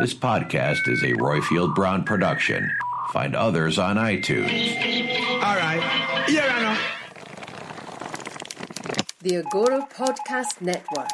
This podcast is a Roifield Brown production. Find others on iTunes. All right. Here I know. The Agora Podcast Network.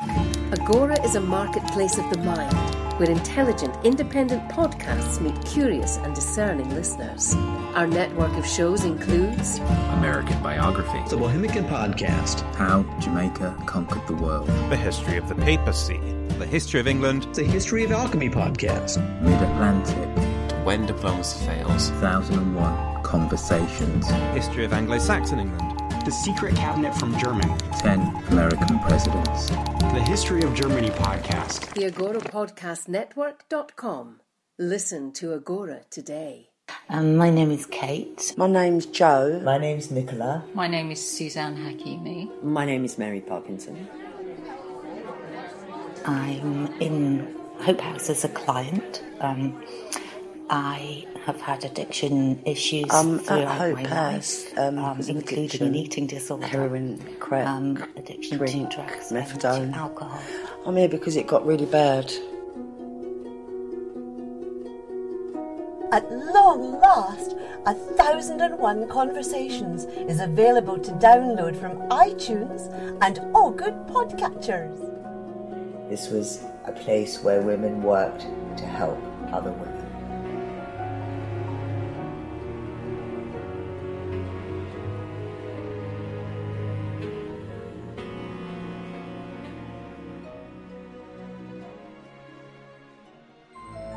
Agora is a marketplace of the mind where intelligent, independent podcasts meet curious and discerning listeners. Our network of shows includes American Biography, The Bohemian Podcast. How Jamaica Conquered the World, The History of the Papacy, The History of England, The History of Alchemy Podcast. Mid Atlantic, When Diplomacy Fails, 1001 Conversations, History of Anglo-Saxon England, The Secret Cabinet from Germany, 10 American Presidents, The History of Germany podcast. the Agora Podcast Network.com. Listen to Agora today. Um, my name is Kate. My name's Joe. My name's Nicola. My name is Suzanne Hakimi. My name is Mary Parkinson. I'm in Hope House as a client. Um, I have had addiction issues Um, throughout at Hope my House, life, um, um, including addiction, an eating disorder, heroin, crack, um, addiction drink, to drugs, methadone. and alcohol. I'm here because it got really bad. At long last, A Thousand and One Conversations is available to download from iTunes and all good podcatchers. This was a place where women worked to help other women.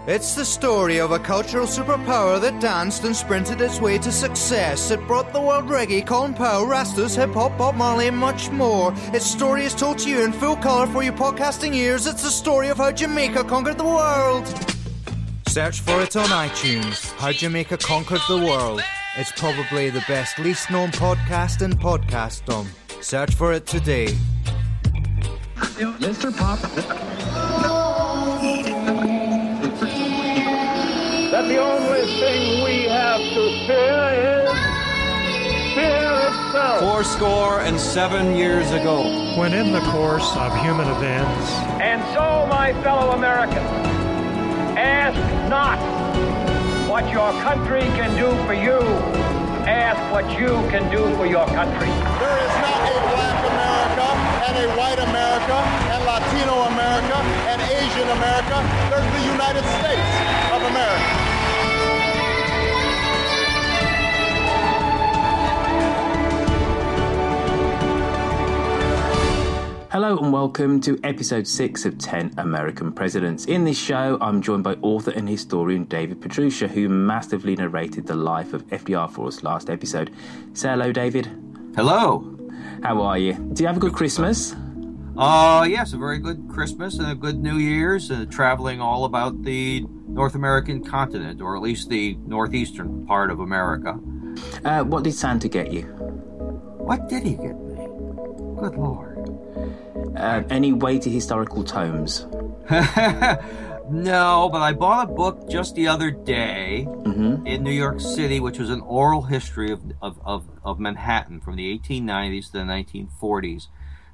It's the story of a cultural superpower that danced and sprinted its way to success. It brought the world reggae, Colin Powell, Rastas, hip hop, Bob Marley, and much more. Its story is told to you in full colour for your podcasting ears. It's the story of how Jamaica conquered the world. Search for it on iTunes. How Jamaica conquered the world. It's probably the best, least known podcast in podcastdom. Search for it today. Mr. Pop. That the only thing we have to fear is fear itself. Four score and seven years ago. When in the course of human events. And so, my fellow Americans, ask not what your country can do for you. Ask what you can do for your country. There is not a black America and a white America and Latino America and Asian America. There's the United States of America. Hello and welcome to episode 6 of 10 American Presidents. In this show, I'm joined by author and historian David Pietrusza, who masterfully narrated the life of FDR for us last episode. Say hello, David. Hello. How are you? Do you have a good Christmas? Uh, yes, a very good Christmas and a good New Year's, uh, traveling all about the North American continent, or at least the northeastern part of America. Uh, what did Santa get you? What did he get me? Good Lord. Uh, any weighty historical tomes? no, but I bought a book just the other day Mhm. in New York City, which was an oral history of, of, of, of Manhattan from the 1890s to the 1940s.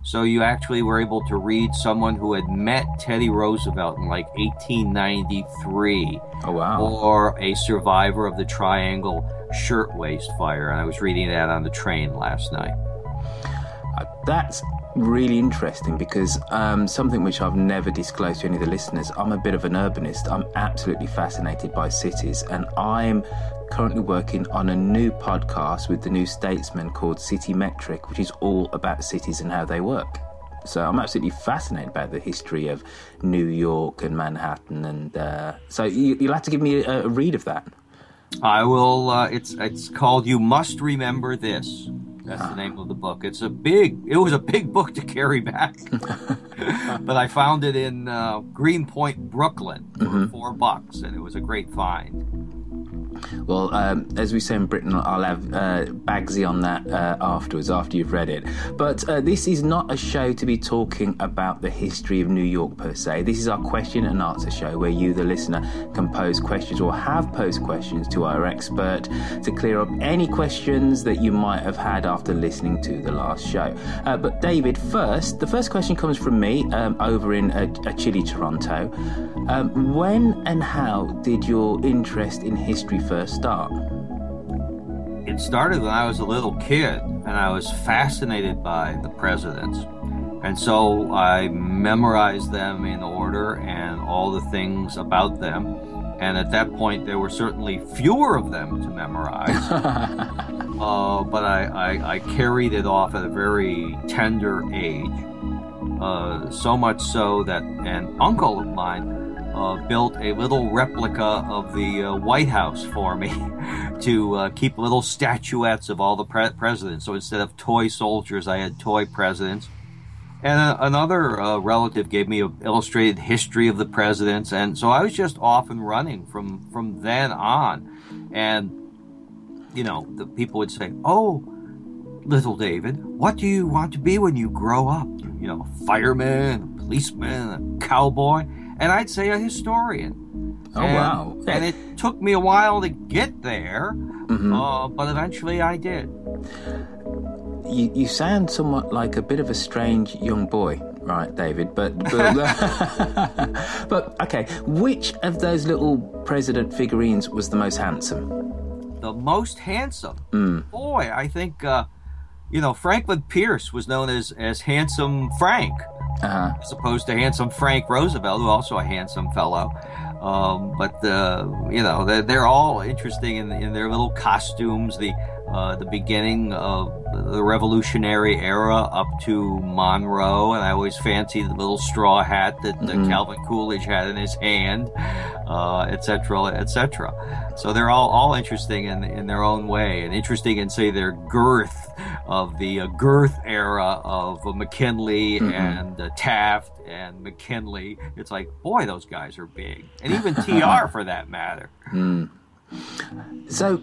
So you actually were able to read someone who had met Teddy Roosevelt in like 1893. Oh, wow. Or a survivor of the Triangle Shirtwaist Fire. And I was reading that on the train last night. Uh, That's really interesting because um, something which I've never disclosed to any of the listeners, I'm a bit of an urbanist. I'm absolutely fascinated by cities, and I'm currently working on a new podcast with the New Statesman called CityMetric, which is all about cities and how they work. So I'm absolutely fascinated by the history of New York and Manhattan, and uh, so you, you'll have to give me a, a read of that. I will. Uh, it's it's called "You Must Remember This." That's the name of the book. It's a big. It was a big book to carry back, but I found it in uh, Greenpoint, Brooklyn, for Mhm. four bucks, and it was a great find. Well, um, as we say in Britain, I'll have uh, Bagsy on that uh, afterwards, after you've read it. But uh, this is not a show to be talking about the history of New York per se. This is our question and answer show where you, the listener, can pose questions or have posed questions to our expert to clear up any questions that you might have had after listening to the last show. Uh, but David, first, the first question comes from me um, over in uh, chilly, Toronto. Um, when and how did your interest in history first start? It started when I was a little kid, and I was fascinated by the presidents. And so I memorized them in order and all the things about them. And at that point, there were certainly fewer of them to memorize. uh, but I, I, I carried it off at a very tender age. Uh, so much so that an uncle of mine uh, built a little replica of the uh, White House for me to uh, keep little statuettes of all the pre- presidents. So instead of toy soldiers, I had toy presidents. And uh, another uh, relative gave me an illustrated history of the presidents, and so I was just off and running from from then on. And you know, the people would say, "Oh, little David, what do you want to be when you grow up? You know, a fireman, a policeman, a cowboy?" And I'd say a historian. Oh, And- wow. And it took me a while to get there, Mhm. uh, but eventually I did. You, you sound somewhat like a bit of a strange young boy, right, David? But but, but okay, which of those little president figurines was the most handsome? The most handsome. Mm. boy, I think uh, you know Franklin Pierce was known as as handsome Frank, Uh-huh. as opposed to handsome Frank Roosevelt, who also a handsome fellow. Um, but uh, you know they're, they're all interesting in, in their little costumes. The uh, the beginning of the Revolutionary era up to Monroe, and I always fancied the little straw hat that uh, Mhm. Calvin Coolidge had in his hand, uh, et cetera, et. So they're all, all interesting in, in their own way, and interesting in, say, their girth of the uh, girth era of uh, McKinley Mhm. and uh, Taft and McKinley. It's like, boy, those guys are big. And even TR for that matter. Mm. So,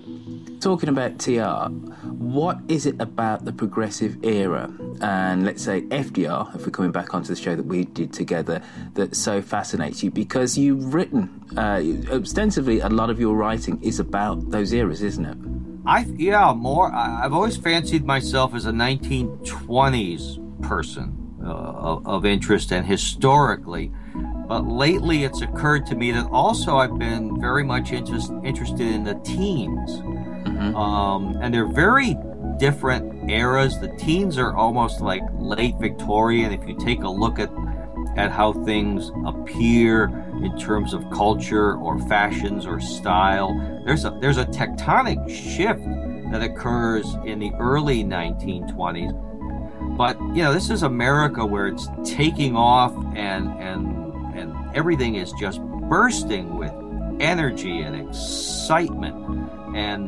talking about TR, what is it about the progressive era and let's say FDR, if we're coming back onto the show that we did together, that so fascinates you? Because you've written uh, ostensibly a lot of your writing is about those eras, isn't it? I yeah, more. I've always fancied myself as a 1920s person uh, of, of interest and historically, but lately it's occurred to me that also I've been very much interest, interested in the teens, um, and they're very different eras. The teens are almost like late Victorian. If you take a look at at how things appear in terms of culture or fashions or style. There's a there's a tectonic shift that occurs in the early 1920s. But you know, this is America where it's taking off and and and everything is just bursting with energy and excitement and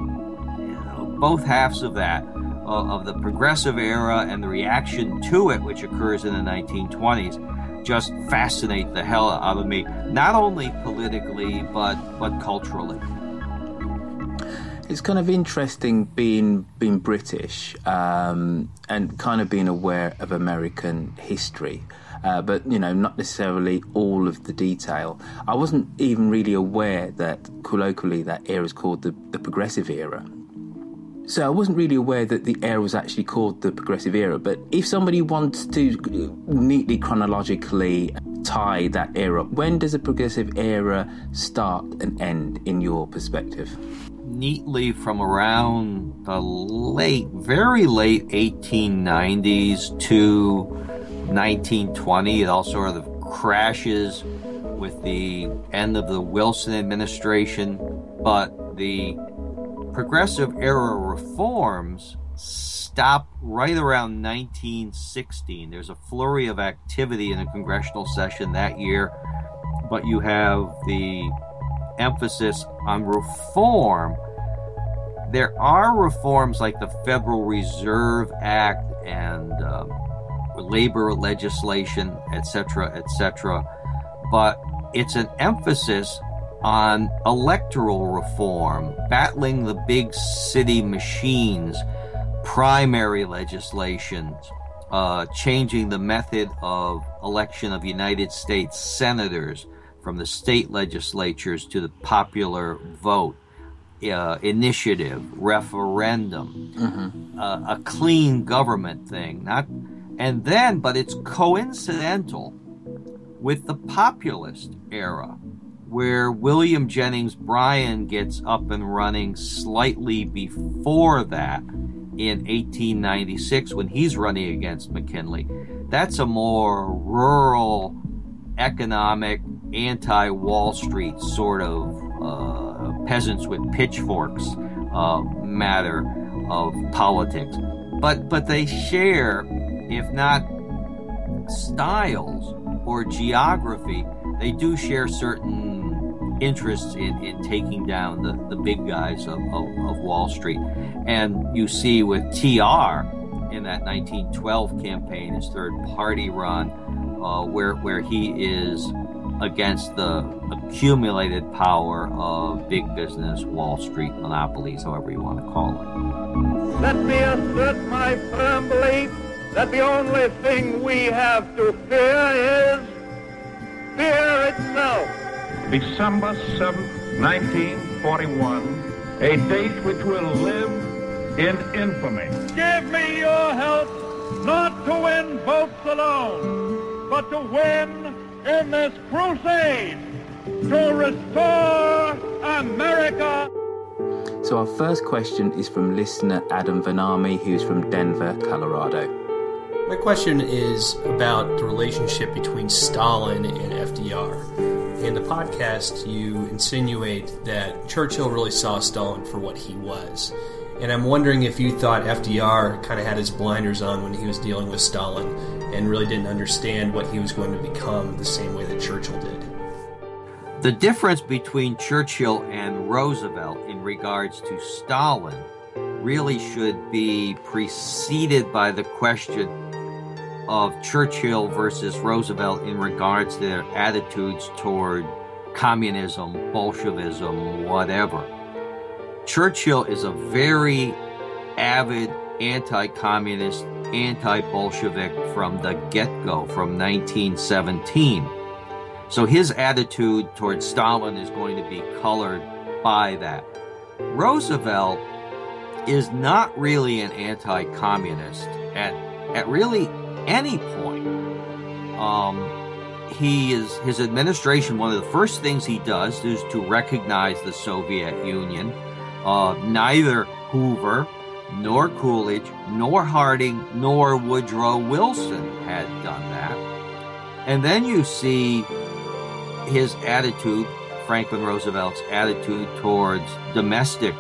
you know, both halves of that uh, of the progressive era and the reaction to it which occurs in the 1920s just fascinate the hell out of me, not only politically but but culturally. It's kind of interesting being being British um, and kind of being aware of American history. Uh, but you know, not necessarily all of the detail. I wasn't even really aware that colloquially that era is called the, the Progressive Era. So I wasn't really aware that the era was actually called the Progressive Era. But if somebody wants to neatly chronologically tie that era, when does the Progressive Era start and end in your perspective? Neatly from around the late, very late 1890s to 1920. It all sort of crashes with the end of the Wilson administration, but the progressive era reforms stop right around 1916. There's a flurry of activity in the congressional session that year, but you have the emphasis on reform. There are reforms like the Federal Reserve Act and um, labor legislation, etc., etc. But it's an emphasis on electoral reform, battling the big city machines, primary legislations, uh, changing the method of election of United States senators from the state legislatures to the popular vote. Uh, initiative, referendum, mm-hmm. uh, a clean government thing, not and then, but it's coincidental with the populist era, where William Jennings Bryan gets up and running slightly before that in 1896 when he's running against McKinley. That's a more rural, economic, anti Wall Street sort of uh, peasants with pitchforks uh, matter of politics. But, but they share if not styles or geography, they do share certain interests in, in taking down the, the big guys of, of, of Wall Street. And you see with TR in that 1912 campaign, his third party run, uh, where, where he is against the accumulated power of big business, Wall Street monopolies, however you want to call it. Let me assert my firm belief that the only thing we have to fear is fear itself. December 7th, 1941, a date which will live in infamy. Give me your help not to win votes alone, but to win in this crusade to restore America. So, our first question is from listener Adam Vanami, who's from Denver, Colorado. My question is about the relationship between Stalin and FDR. In the podcast, you insinuate that Churchill really saw Stalin for what he was. And I'm wondering if you thought FDR kind of had his blinders on when he was dealing with Stalin and really didn't understand what he was going to become the same way that Churchill did. The difference between Churchill and Roosevelt in regards to Stalin really should be preceded by the question of Churchill versus Roosevelt in regards to their attitudes toward communism, Bolshevism, whatever. Churchill is a very avid anti communist, anti Bolshevik from the get go, from 1917. So his attitude towards Stalin is going to be colored by that. Roosevelt is not really an anti communist at, at really any point. Um, he is his administration. One of the first things he does is to recognize the Soviet Union. Uh, neither Hoover, nor Coolidge, nor Harding, nor Woodrow Wilson had done that. And then you see his attitude, Franklin Roosevelt's attitude towards domestic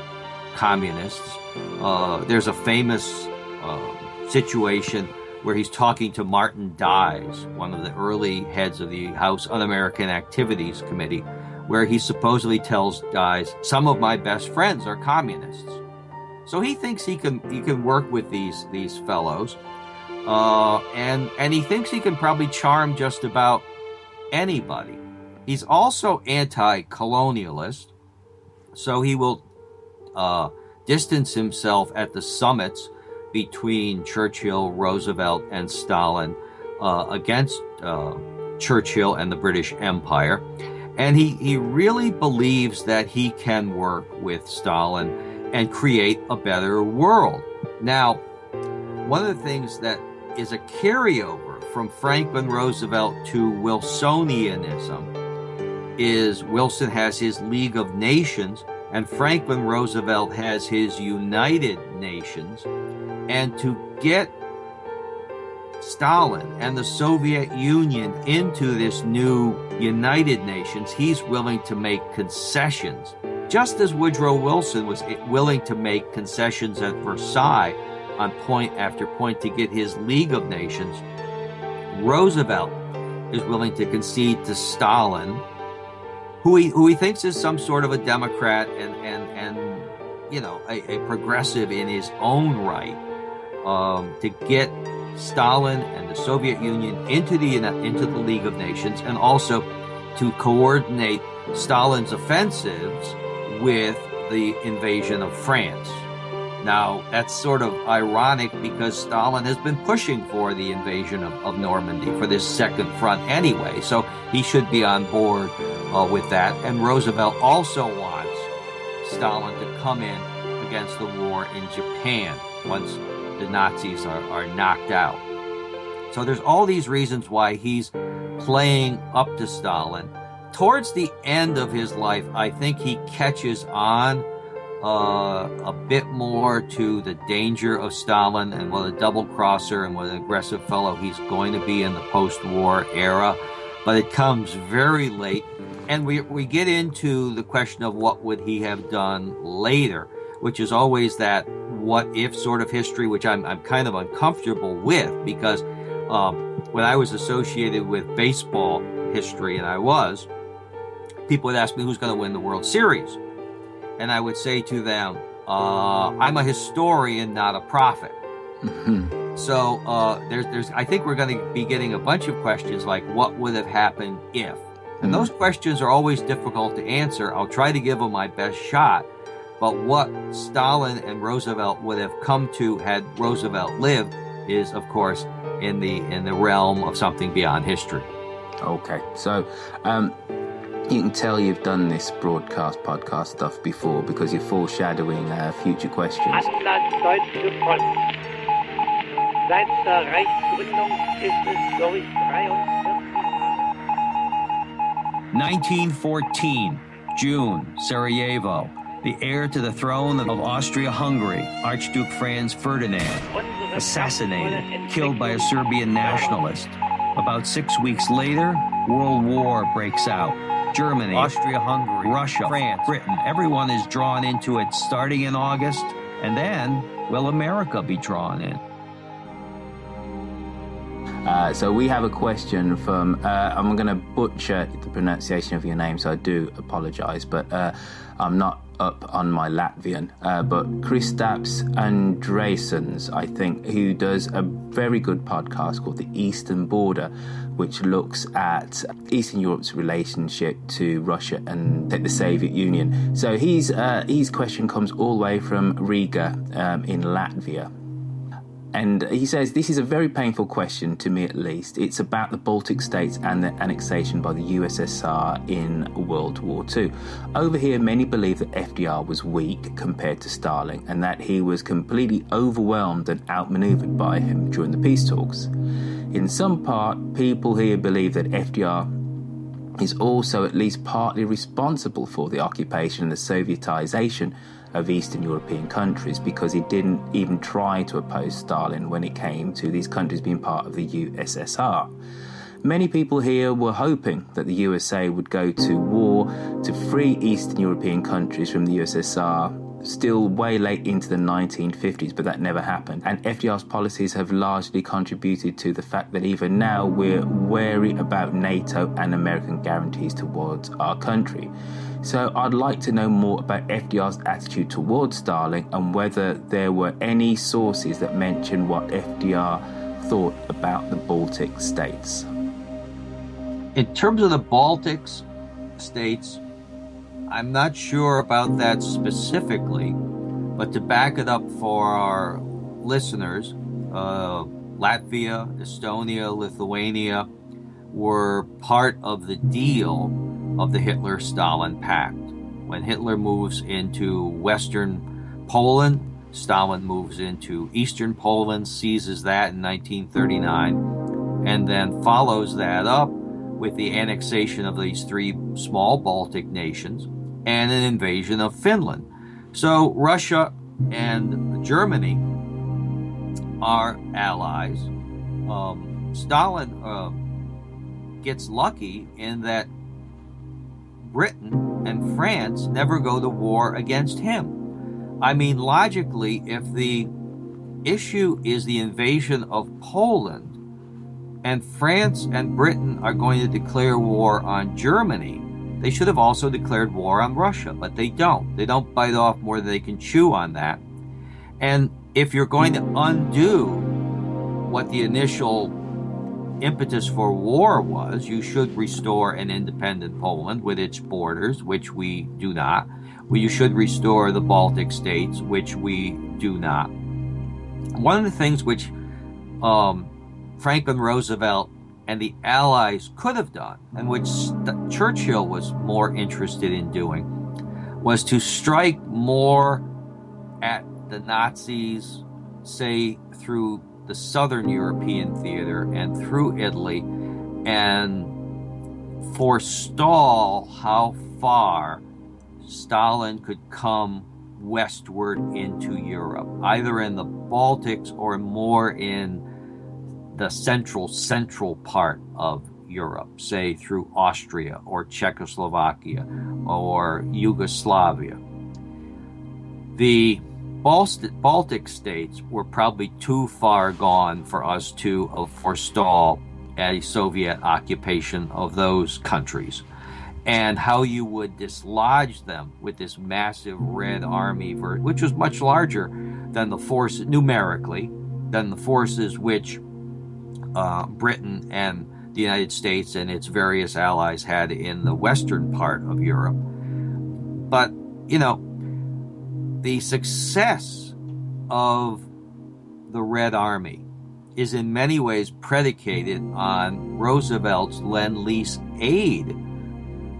communists. Uh, there's a famous uh, situation where he's talking to Martin Dies, one of the early heads of the House Un American Activities Committee, where he supposedly tells Dies, "Some of my best friends are communists." So he thinks he can he can work with these these fellows, uh, and and he thinks he can probably charm just about anybody. He's also anti-colonialist, so he will uh, distance himself at the summits between Churchill, Roosevelt, and Stalin uh, against uh, Churchill and the British Empire. And he, he really believes that he can work with Stalin and create a better world. Now, one of the things that is a carryover from Franklin Roosevelt to Wilsonianism is Wilson has his League of Nations and Franklin Roosevelt has his United Nations. And to get Stalin and the Soviet Union into this new United Nations, he's willing to make concessions. Just as Woodrow Wilson was willing to make concessions at Versailles on point after point to get his League of Nations, Roosevelt is willing to concede to Stalin, who he, who he thinks is some sort of a Democrat and, and, and you know, a, a progressive in his own right, um, to get Stalin and the Soviet Union into the into the League of Nations, and also to coordinate Stalin's offensives with the invasion of France. Now, that's sort of ironic because Stalin has been pushing for the invasion of, of Normandy for this second front anyway, so he should be on board uh, with that. And Roosevelt also wants Stalin to come in against the war in Japan once the Nazis are, are knocked out. So there's all these reasons why he's playing up to Stalin. Towards the end of his life, I think he catches on uh, a bit more to the danger of Stalin and what a double crosser and what an aggressive fellow he's going to be in the post war era. But it comes very late. And we, we get into the question of what would he have done later, which is always that what if sort of history, which I'm, I'm kind of uncomfortable with because um, when I was associated with baseball history, and I was, people would ask me who's going to win the World Series. And I would say to them, uh, I'm a historian, not a prophet. Mm-hmm. So uh, there's, there's, I think we're going to be getting a bunch of questions like, what would have happened if? And those questions are always difficult to answer. I'll try to give them my best shot. But what Stalin and Roosevelt would have come to had Roosevelt lived is, of course, in the in the realm of something beyond history. Okay, so um, you can tell you've done this broadcast podcast stuff before because you're foreshadowing uh, future questions. Atlas deutsche Front. Seit der Reichsgründung ist es durch 1914, June, Sarajevo. The heir to the throne of Austria-Hungary, Archduke Franz Ferdinand, assassinated, killed by a Serbian nationalist. About six weeks later, World War breaks out. Germany, Austria-Hungary, Russia, France, Britain, everyone is drawn into it starting in August, and then will America be drawn in? Uh, so we have a question from. Uh, I'm going to butcher the pronunciation of your name, so I do apologise. But uh, I'm not up on my Latvian. Uh, but Kristaps Andrejsons, I think, who does a very good podcast called The Eastern Border, which looks at Eastern Europe's relationship to Russia and the Soviet Union. So he's, uh, his question comes all the way from Riga um, in Latvia. And he says, This is a very painful question, to me at least. It's about the Baltic states and the annexation by the USSR in World War II. Over here, many believe that FDR was weak compared to Stalin and that he was completely overwhelmed and outmaneuvered by him during the peace talks. In some part, people here believe that FDR is also at least partly responsible for the occupation and the Sovietization of Eastern European countries because he didn't even try to oppose Stalin when it came to these countries being part of the USSR. Many people here were hoping that the USA would go to war to free Eastern European countries from the USSR still way late into the 1950s, but that never happened. And FDR's policies have largely contributed to the fact that even now we're wary about NATO and American guarantees towards our country. So I'd like to know more about FDR's attitude towards Stalin and whether there were any sources that mention what FDR thought about the Baltic states. In terms of the Baltics states, I'm not sure about that specifically. But to back it up for our listeners, uh, Latvia, Estonia, Lithuania were part of the deal of the Hitler Stalin Pact. When Hitler moves into Western Poland, Stalin moves into Eastern Poland, seizes that in 1939, and then follows that up with the annexation of these three small Baltic nations and an invasion of Finland. So Russia and Germany are allies. Um, Stalin uh, gets lucky in that Britain and France never go to war against him. I mean, logically, if the issue is the invasion of Poland, and France and Britain are going to declare war on Germany, they should have also declared war on Russia, but they don't. They don't bite off more than they can chew on that. And if you're going to undo what the initial impetus for war was, you should restore an independent Poland with its borders, which we do not. You should restore the Baltic states, which we do not. One of the things which um, Franklin Roosevelt and the Allies could have done, and which St- Churchill was more interested in doing, was to strike more at the Nazis, say through the Southern European theater and through Italy, and forestall how far Stalin could come westward into Europe, either in the Baltics or more in the central central part of Europe, say through Austria or Czechoslovakia or Yugoslavia. The Baltic states were probably too far gone for us to uh, forestall a Soviet occupation of those countries. And how you would dislodge them with this massive Red Army, which was much larger than the force numerically than the forces which uh, Britain and the United States and its various allies had in the western part of Europe. But, you know, the success of the Red Army is in many ways predicated on Roosevelt's Lend Lease aid,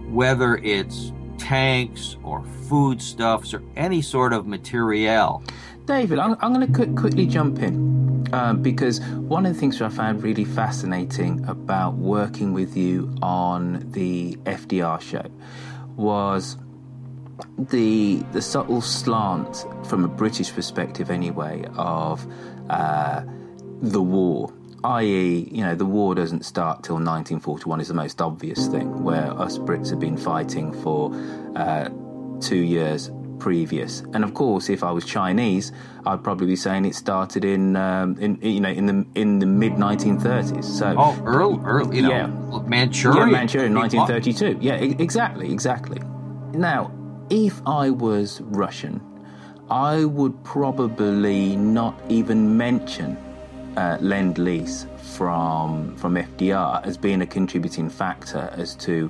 whether it's tanks or foodstuffs or any sort of materiel. David, I'm, I'm going to quickly jump in um, because one of the things that I found really fascinating about working with you on the FDR show was the the subtle slant from a British perspective, anyway, of uh, the war. I.e., you know, the war doesn't start till 1941 is the most obvious thing, where us Brits have been fighting for uh, two years previous. And of course, if I was Chinese, I'd probably be saying it started in, um, in you know, in the in the mid 1930s. So oh, early, early, you know, yeah, Manchuria, yeah, Manchuria, 1932. Yeah, exactly, exactly. Now, if I was Russian, I would probably not even mention uh, lend lease from from FDR as being a contributing factor as to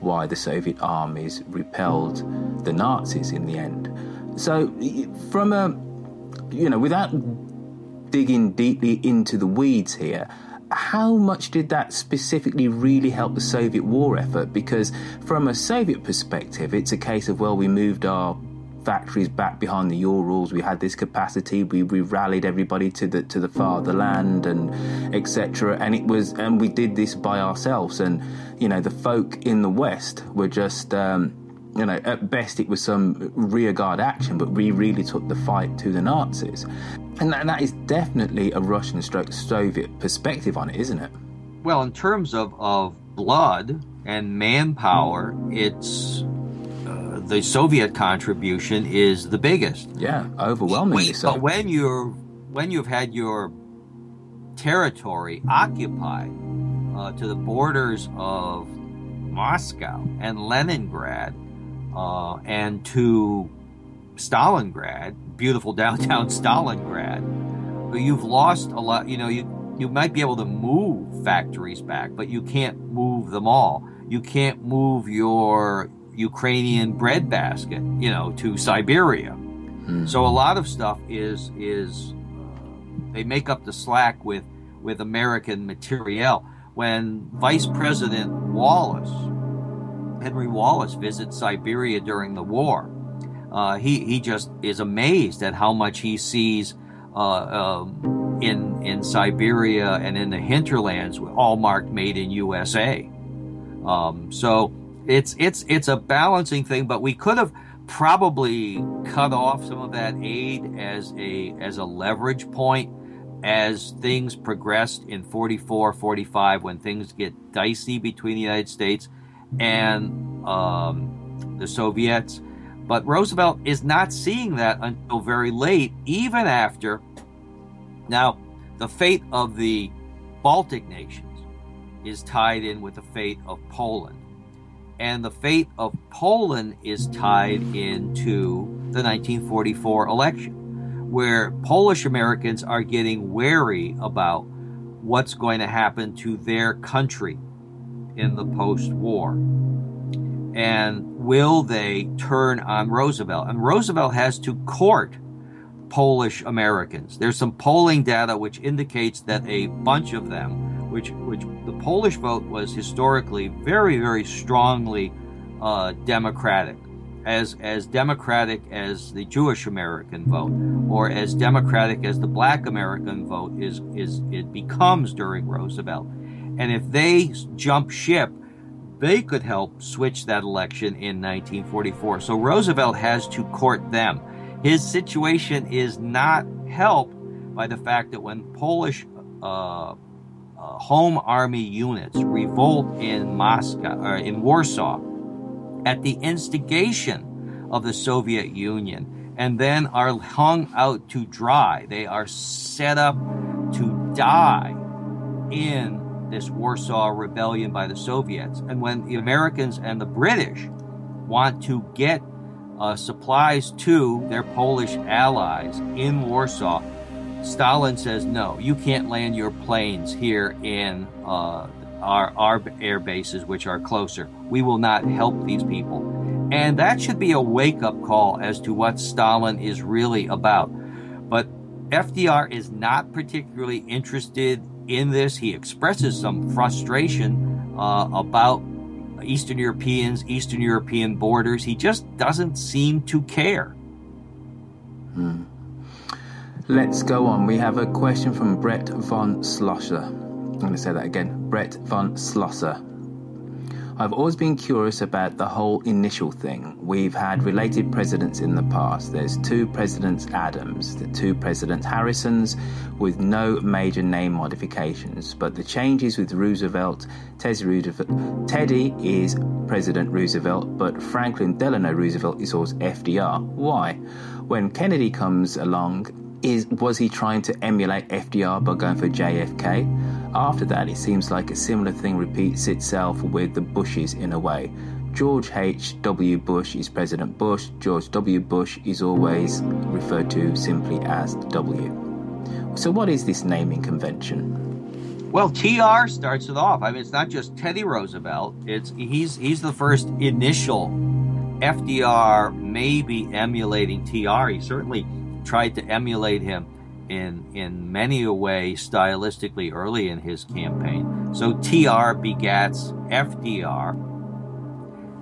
why the Soviet armies repelled the Nazis in the end. So, from a you know, without digging deeply into the weeds here, how much did that specifically really help the Soviet war effort? Because from a Soviet perspective, it's a case of, well, we moved our factories back behind the Urals. We had this capacity. We, we rallied everybody to the to the fatherland and etc. And it was and we did this by ourselves. And you know the folk in the West were just um, you know at best it was some rearguard action, but we really took the fight to the Nazis. And that, and that is definitely a Russian stroke Soviet perspective on it, isn't it? Well, in terms of, of blood and manpower, it's the Soviet contribution is the biggest. Yeah, overwhelmingly so. But when you're when you've had your territory occupied uh, to the borders of Moscow and Leningrad uh, and to Stalingrad, beautiful downtown Stalingrad, you've lost a lot. You know, you you might be able to move factories back, but you can't move them all. You can't move your Ukrainian breadbasket, you know, to Siberia. So a lot of stuff is is they make up the slack with with American materiel. When Vice President Wallace, Henry Wallace, visits Siberia during the war, uh, he he just is amazed at how much he sees uh, um, in in Siberia and in the hinterlands, all marked "Made in USA." Um, so it's it's it's a balancing thing, but we could have probably cut off some of that aid as a as a leverage point as things progressed in 44 45 when things get dicey between the united states and um, the soviets. But roosevelt is not seeing that until very late even after now the fate of the baltic nations is tied in with the fate of poland. And the fate of Poland is tied into the 1944 election, where Polish Americans are getting wary about what's going to happen to their country in the post war. And will they turn on Roosevelt? And Roosevelt has to court Polish Americans. There's some polling data which indicates that a bunch of them, which which the Polish vote was historically very very strongly uh, democratic, as as democratic as the Jewish American vote, or as democratic as the Black American vote is is it becomes during Roosevelt. And if they jump ship, they could help switch that election in 1944. So Roosevelt has to court them. His situation is not helped by the fact that when Polish uh, uh, home army units revolt in Moscow or in Warsaw at the instigation of the Soviet Union and then are hung out to dry. They are set up to die in this Warsaw rebellion by the Soviets. And when the Americans and the British want to get uh, supplies to their Polish allies in Warsaw, Stalin says, no, you can't land your planes here in uh, our, our air bases, which are closer. We will not help these people. And that should be a wake up call as to what Stalin is really about. But FDR is not particularly interested in this. He expresses some frustration uh, about Eastern Europeans, Eastern European borders. He just doesn't seem to care. Hmm. Let's go on. We have a question from Brett von Schlosser. I'm going to say that again. Brett von Schlosser. I've always been curious about the whole initial thing. We've had related presidents in the past. There's two Presidents Adams, the two Presidents Harrisons, with no major name modifications. But the changes with Roosevelt, Roosevelt Teddy is President Roosevelt, but Franklin Delano Roosevelt is always FDR. Why? When Kennedy comes along, is was he trying to emulate FDR by going for JFK? After that, it seems like a similar thing repeats itself with the Bushes in a way. George H.W. Bush is President Bush. George W. Bush is always referred to simply as W. So, what is this naming convention? Well, TR starts it off. I mean, it's not just Teddy Roosevelt. It's he's he's the first initial FDR, maybe emulating TR. He certainly tried to emulate him in in many a way stylistically early in his campaign. So TR begats FDR.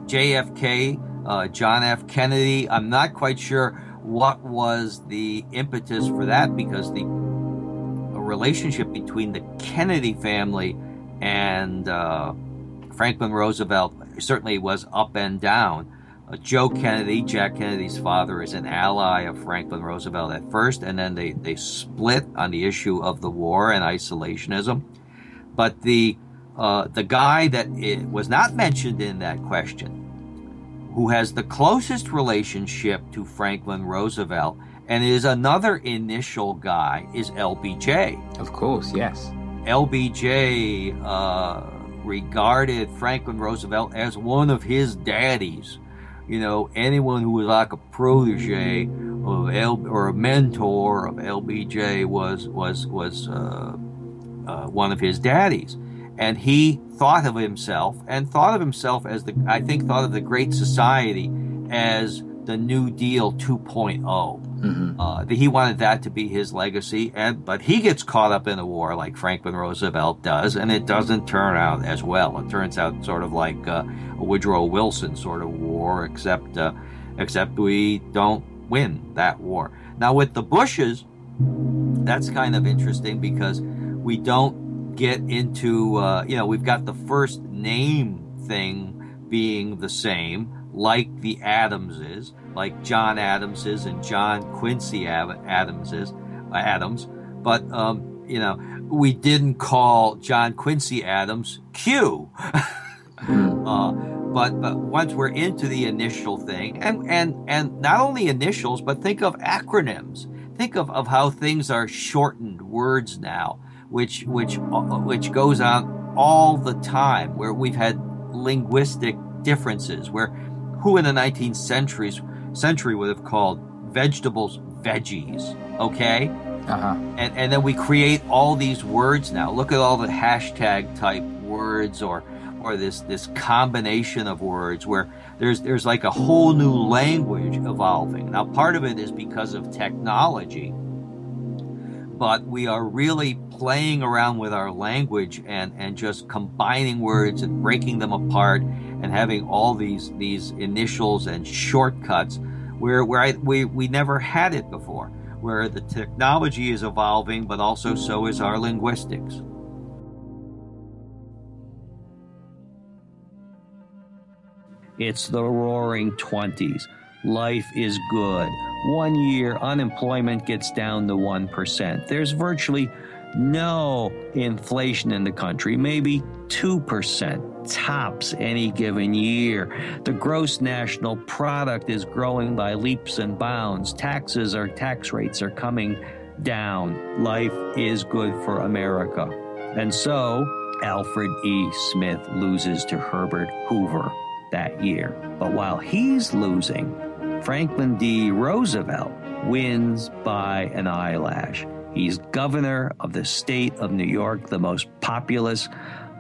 JFK, uh, John F. Kennedy. I'm not quite sure what was the impetus for that because the relationship between the Kennedy family and uh, Franklin Roosevelt certainly was up and down. Joe Kennedy, Jack Kennedy's father, is an ally of Franklin Roosevelt at first, and then they, they split on the issue of the war and isolationism. But the uh, the guy that was not mentioned in that question, who has the closest relationship to Franklin Roosevelt, and is another initial guy, is LBJ. Of course, yes. LBJ uh, regarded Franklin Roosevelt as one of his daddies you know, anyone who was like a protege of L or a mentor of LBJ was was was uh, uh, one of his daddies, and he thought of himself and thought of himself as the I think thought of the Great Society as the New Deal 2.0. Mm-hmm. Uh, he wanted that to be his legacy, and but he gets caught up in a war like Franklin Roosevelt does, and it doesn't turn out as well. It turns out sort of like uh, a Woodrow Wilson sort of war, except uh, except we don't win that war. Now with the Bushes, that's kind of interesting because we don't get into uh, you know we've got the first name thing being the same, like the Adamses like John Adamses and John Quincy Adamses, uh, Adams, but um, you know we didn't call John Quincy Adams Q. uh, but but once we're into the initial thing, and and and not only initials, but think of acronyms. Think of, of how things are shortened words now, which which uh, which goes on all the time. Where we've had linguistic differences, where who in the 19th centuries century would have called vegetables veggies. Okay? Uh-huh. And and then we create all these words now. Look at all the hashtag type words or or this this combination of words where there's there's like a whole new language evolving. Now part of it is because of technology. But we are really playing around with our language and, and just combining words and breaking them apart and having all these these initials and shortcuts where where I, we we never had it before where the technology is evolving but also so is our linguistics. It's the roaring 20s life is good. One year unemployment gets down to 1% there's virtually no inflation in the country, maybe 2% tops any given year. The gross national product is growing by leaps and bounds. Taxes or tax rates are coming down. Life is good for America. And so, Alfred E. Smith loses to Herbert Hoover that year. But while he's losing, Franklin D. Roosevelt wins by an eyelash. He's governor of the state of New York, the most populous,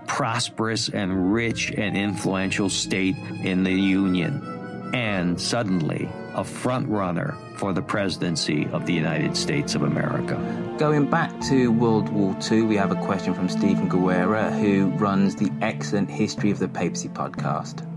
prosperous, and rich and influential state in the Union. And suddenly, a front runner for the presidency of the United States of America. Going back to World War II, we have a question from Stephen Guerra, who runs the excellent History of the Papacy podcast.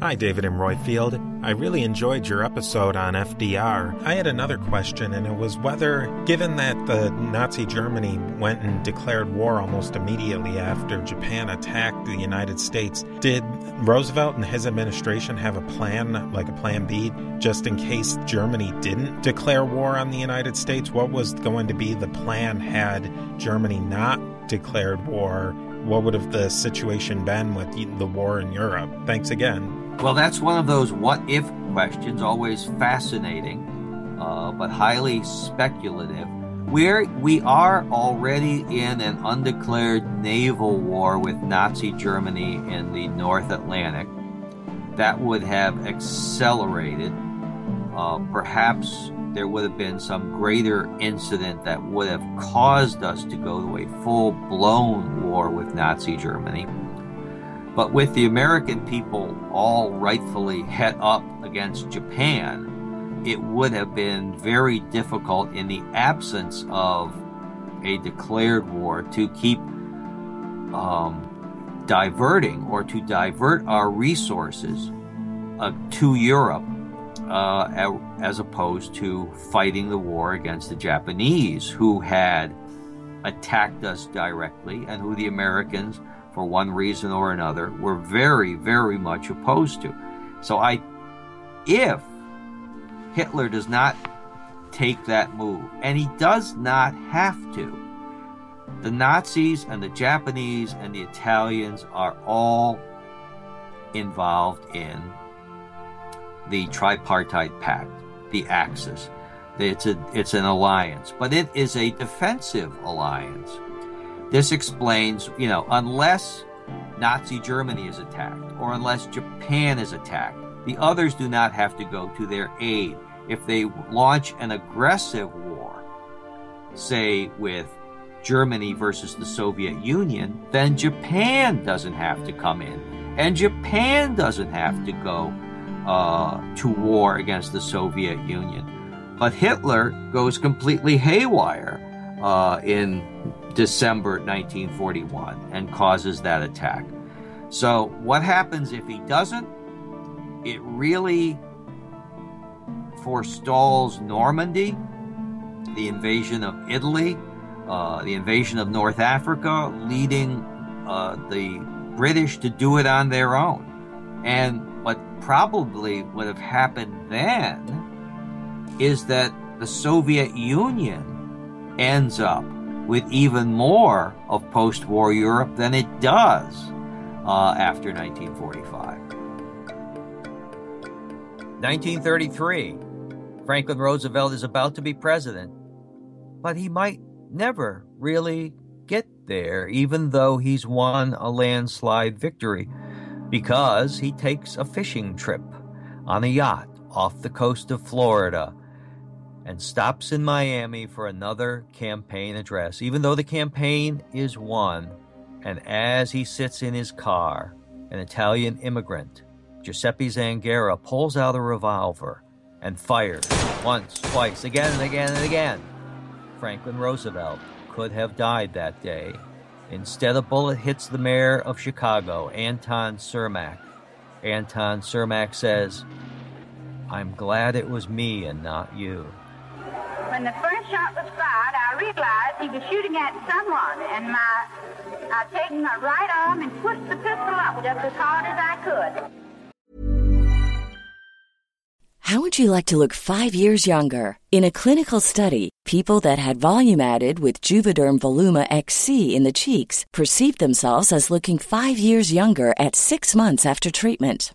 Hi, David and Roifield. I really enjoyed your episode on FDR. I had another question, and it was whether, given that the Nazi Germany went and declared war almost immediately after Japan attacked the United States, did Roosevelt and his administration have a plan, like a plan B, just in case Germany didn't declare war on the United States? What was going to be the plan had Germany not declared war? What would have the situation been with the war in Europe? Thanks again. Well, that's one of those what if questions, always fascinating, uh, but highly speculative. We're, we are already in an undeclared naval war with Nazi Germany in the North Atlantic. That would have accelerated. Uh, perhaps there would have been some greater incident that would have caused us to go to a full blown war with Nazi Germany. But with the American people all rightfully het up against Japan, it would have been very difficult in the absence of a declared war to keep um, diverting or to divert our resources uh, to Europe uh, as opposed to fighting the war against the Japanese, who had attacked us directly and who the Americans for one reason or another, were very, very much opposed to. So I, if Hitler does not take that move, and he does not have to, the Nazis and the Japanese and the Italians are all involved in the tripartite pact, the Axis. It's a it's an alliance, but it is a defensive alliance. This explains, you know, unless Nazi Germany is attacked or unless Japan is attacked, the others do not have to go to their aid. If they launch an aggressive war, say with Germany versus the Soviet Union, then Japan doesn't have to come in. And Japan doesn't have to go uh, to war against the Soviet Union. But Hitler goes completely haywire uh, in December 1941 and causes that attack. So, what happens if he doesn't? It really forestalls Normandy, the invasion of Italy, uh, the invasion of North Africa, leading uh, the British to do it on their own. And what probably would have happened then is that the Soviet Union ends up with even more of post war Europe than it does uh, after 1945. 1933. Franklin Roosevelt is about to be president, but he might never really get there, even though he's won a landslide victory, because he takes a fishing trip on a yacht off the coast of Florida and stops in Miami for another campaign address, even though the campaign is won. And as he sits in his car, an Italian immigrant, Giuseppe Zangara, pulls out a revolver and fires once, twice, again and again and again. Franklin Roosevelt could have died that day. Instead, a bullet hits the mayor of Chicago, Anton Cermak. Anton Cermak says, I'm glad it was me and not you. When the first shot was fired, I realized he was shooting at someone, and my I taken my right arm and pushed the pistol up just as hard as I could. How would you like to look five years younger? In a clinical study, people that had volume added with Juvederm Voluma XC in the cheeks perceived themselves as looking five years younger at six months after treatment.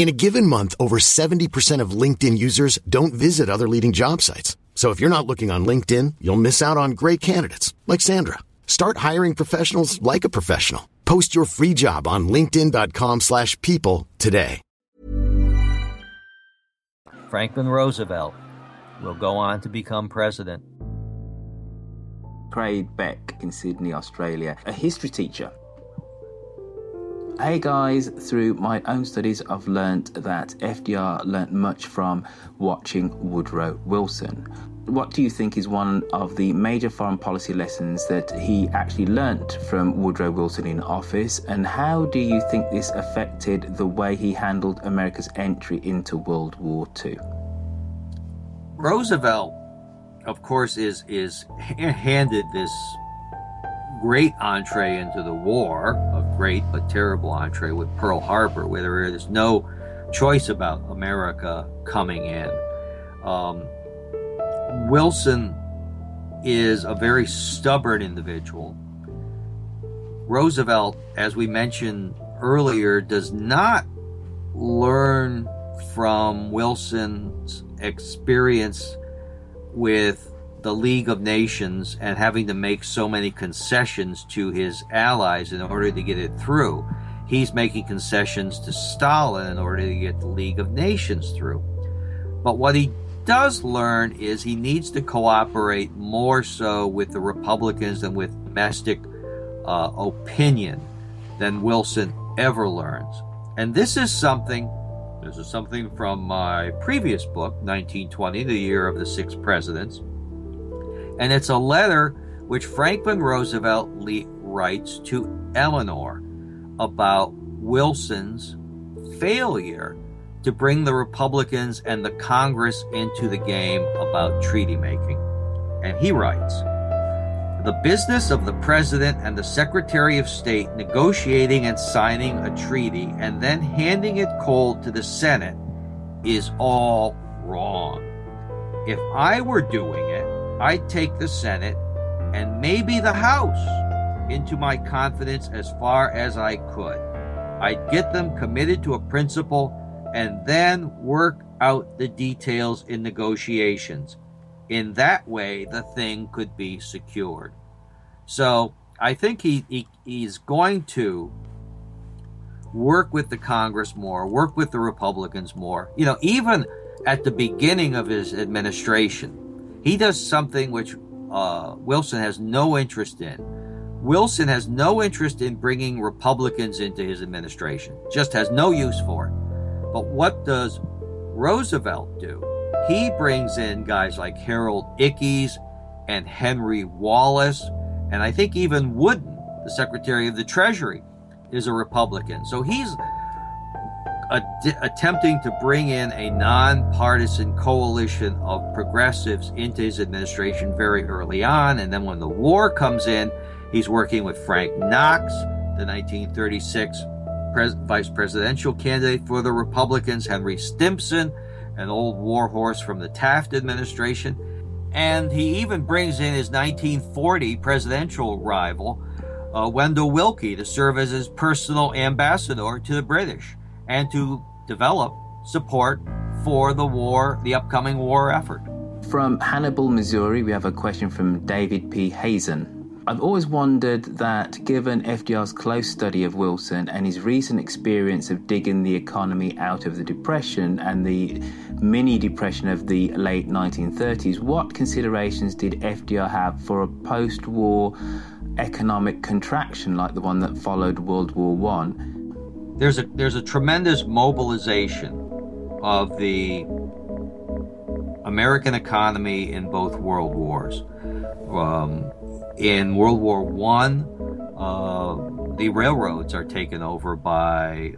In a given month, over 70% of LinkedIn users don't visit other leading job sites. So if you're not looking on LinkedIn, you'll miss out on great candidates like Sandra. Start hiring professionals like a professional. Post your free job on linkedin.com/people slash people today. Franklin Roosevelt will go on to become president. Craig Beck in Sydney, Australia, a history teacher. Hey guys, through my own studies, I've learnt that FDR learnt much from watching Woodrow Wilson. What do you think is one of the major foreign policy lessons that he actually learnt from Woodrow Wilson in office, and how do you think this affected the way he handled America's entry into World War II? Roosevelt, of course, is is handed this great entree into the war, a great but terrible entree with Pearl Harbor, where there is no choice about America coming in. Um, Wilson is a very stubborn individual. Roosevelt, as we mentioned earlier, does not learn from Wilson's experience with the League of Nations and having to make so many concessions to his allies in order to get it through. He's making concessions to Stalin in order to get the League of Nations through. But what he does learn is he needs to cooperate more so with the Republicans and with domestic uh, opinion than Wilson ever learns. And this is something, this is something from my previous book, 1920, The Year of the Six Presidents. And it's a letter which Franklin Roosevelt writes to Eleanor about Wilson's failure to bring the Republicans and the Congress into the game about treaty making. And he writes The business of the President and the Secretary of State negotiating and signing a treaty and then handing it cold to the Senate is all wrong. If I were doing it, I'd take the Senate and maybe the House into my confidence as far as I could. I'd get them committed to a principle and then work out the details in negotiations. In that way, the thing could be secured. So I think he, he he's going to work with the Congress more, work with the Republicans more. You know, even at the beginning of his administration, he does something which uh, Wilson has no interest in. Wilson has no interest in bringing Republicans into his administration, just has no use for it. But what does Roosevelt do? He brings in guys like Harold Ickes and Henry Wallace, and I think even Woodin, the Secretary of the Treasury, is a Republican. So he's attempting to bring in a nonpartisan coalition of progressives into his administration very early on. And then when the war comes in, he's working with Frank Knox, the 1936 pres- vice presidential candidate for the Republicans, Henry Stimson, an old warhorse from the Taft administration. And he even brings in his 1940 presidential rival, uh, Wendell Willkie, to serve as his personal ambassador to the British and to develop support for the war, the upcoming war effort. From Hannibal, Missouri, we have a question from David P. Hazen. I've always wondered that given FDR's close study of Wilson and his recent experience of digging the economy out of the Depression and the mini depression of the late 1930s, what considerations did FDR have for a post war economic contraction like the one that followed World War One? There's a there's a tremendous mobilization of the American economy in both world wars. Um, in World War One, uh, the railroads are taken over by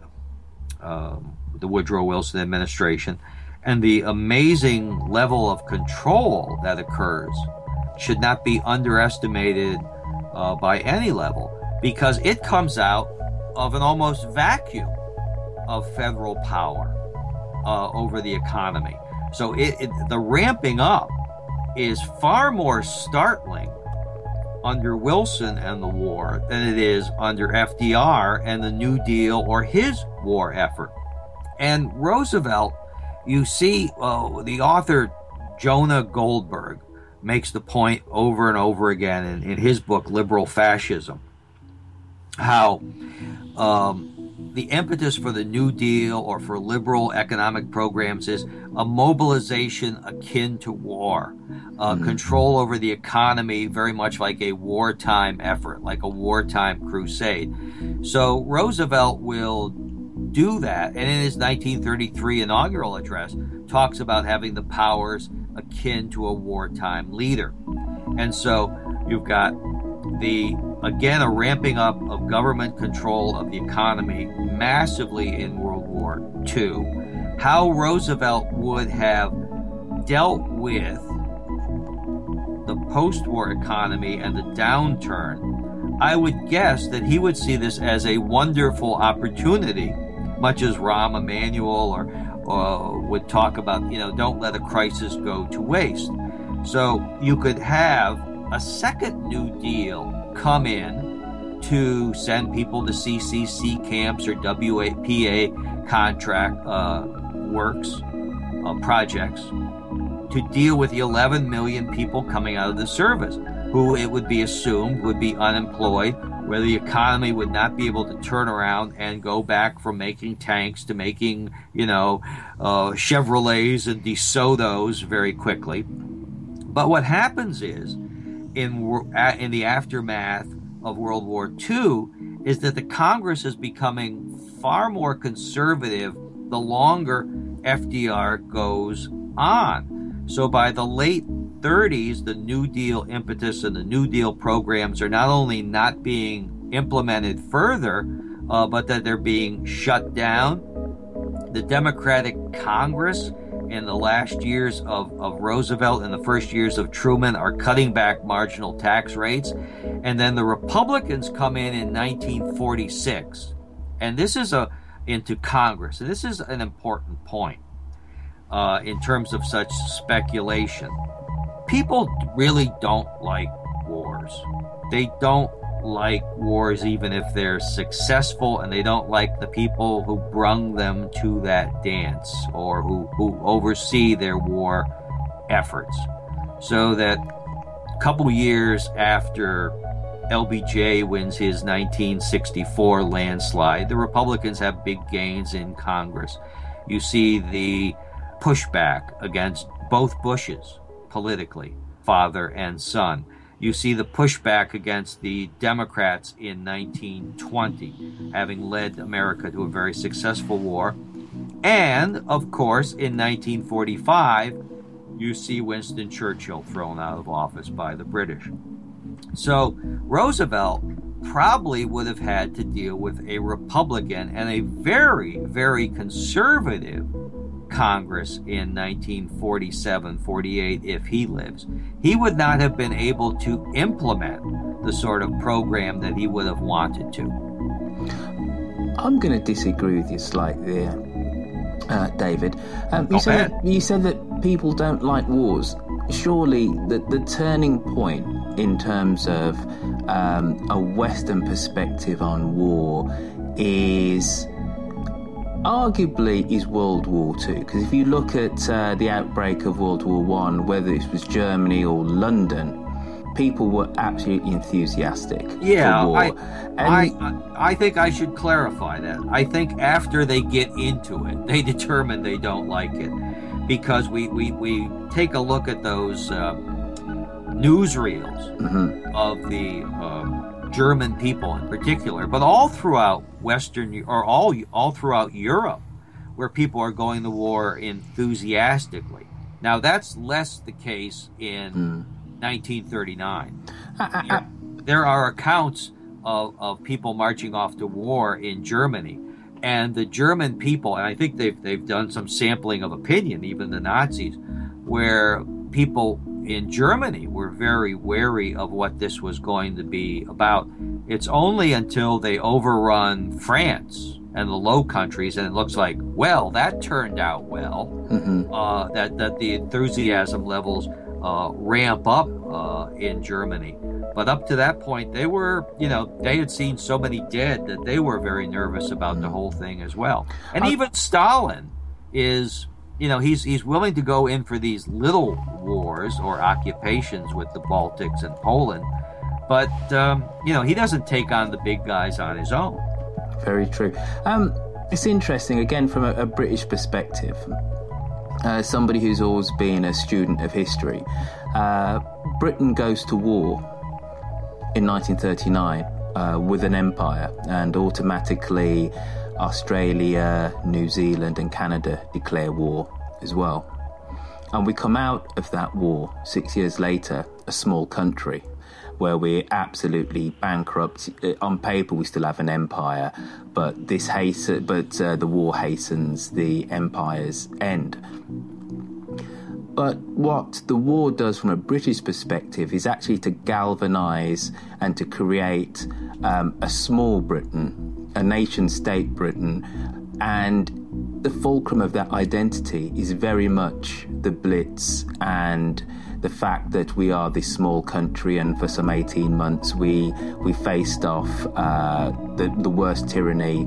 um, the Woodrow Wilson administration, and the amazing level of control that occurs should not be underestimated uh, by any level because it comes out of an almost vacuum of federal power uh, over the economy. So it, it, the ramping up is far more startling under Wilson and the war than it is under FDR and the New Deal or his war effort. And Roosevelt, you see, uh, the author Jonah Goldberg makes the point over and over again in, in his book, Liberal Fascism, how um, the impetus for the New Deal or for liberal economic programs is a mobilization akin to war, uh, mm. control over the economy, very much like a wartime effort, like a wartime crusade. So Roosevelt will do that, and in his 1933 inaugural address, talks about having the powers akin to a wartime leader. And so you've got the again a ramping up of government control of the economy massively in World War II. How Roosevelt would have dealt with the post war economy and the downturn, I would guess that he would see this as a wonderful opportunity much as Rahm Emanuel or, or would talk about, you know, don't let a crisis go to waste. So you could have a second New Deal come in to send people to CCC camps or WPA contract uh, works, uh, projects, to deal with the 11 million people coming out of the service, who it would be assumed would be unemployed, where the economy would not be able to turn around and go back from making tanks to making, you know, uh, Chevrolets and DeSotos very quickly. But what happens is, in in the aftermath of World War II, is that the Congress is becoming far more conservative the longer FDR goes on. So by the late 30s, the New Deal impetus and the New Deal programs are not only not being implemented further, uh, but that they're being shut down. The Democratic Congress in the last years of, of Roosevelt and the first years of Truman are cutting back marginal tax rates. And then the Republicans come in in 1946. And this is a into Congress. And this is an important point uh, in terms of such speculation. People really don't like wars. They don't like wars even if they're successful and they don't like the people who brung them to that dance or who, who oversee their war efforts. So that a couple years after LBJ wins his 1964 landslide, the Republicans have big gains in Congress. You see the pushback against both Bushes politically, father and son you see the pushback against the Democrats in 1920, having led America to a very successful war. And, of course, in 1945, you see Winston Churchill thrown out of office by the British. So, Roosevelt probably would have had to deal with a Republican and a very, very conservative Congress in 1947 48 if he lives. He would not have been able to implement the sort of program that he would have wanted to. I'm going to disagree with you slightly there, uh, David. Um, you, said that, you said that people don't like wars. Surely the, the turning point in terms of um, a Western perspective on war is arguably is World War II. Because if you look at uh, the outbreak of World War One, whether it was Germany or London, people were absolutely enthusiastic. Yeah, I, I, I think I should clarify that. I think after they get into it, they determine they don't like it, because we we, we take a look at those uh, newsreels mm-hmm. of the. Uh, German people in particular, but all throughout Western or all all throughout Europe, where people are going to war enthusiastically. Now that's less the case in mm. 1939. Uh, uh, uh, there are accounts of, of people marching off to war in Germany, and the German people, and I think they've they've done some sampling of opinion, even the Nazis, where people in Germany were very wary of what this was going to be about. It's only until they overrun France and the Low Countries, and it looks like, well, that turned out well, mm-hmm. uh, that that the enthusiasm levels uh, ramp up uh, in Germany. But up to that point, they were, you know, they had seen so many dead that they were very nervous about mm-hmm. the whole thing as well. And even Stalin is you know he's he's willing to go in for these little wars or occupations with the Baltics and Poland, but um, you know he doesn't take on the big guys on his own. Very true. Um, it's interesting again from a, a British perspective. Uh, somebody who's always been a student of history, uh, Britain goes to war in 1939 uh, with an empire, and automatically Australia, New Zealand, and Canada declare war as well. And we come out of that war six years later, a small country where we're absolutely bankrupt. Uh, on paper, we still have an empire, but this hasten, but uh, the war hastens the empire's end. But what the war does from a British perspective is actually to galvanise and to create um, a small Britain a nation state Britain And the fulcrum of that identity is very much the Blitz and the fact that we are this small country, and for some 18 months we we faced off uh, the, the worst tyranny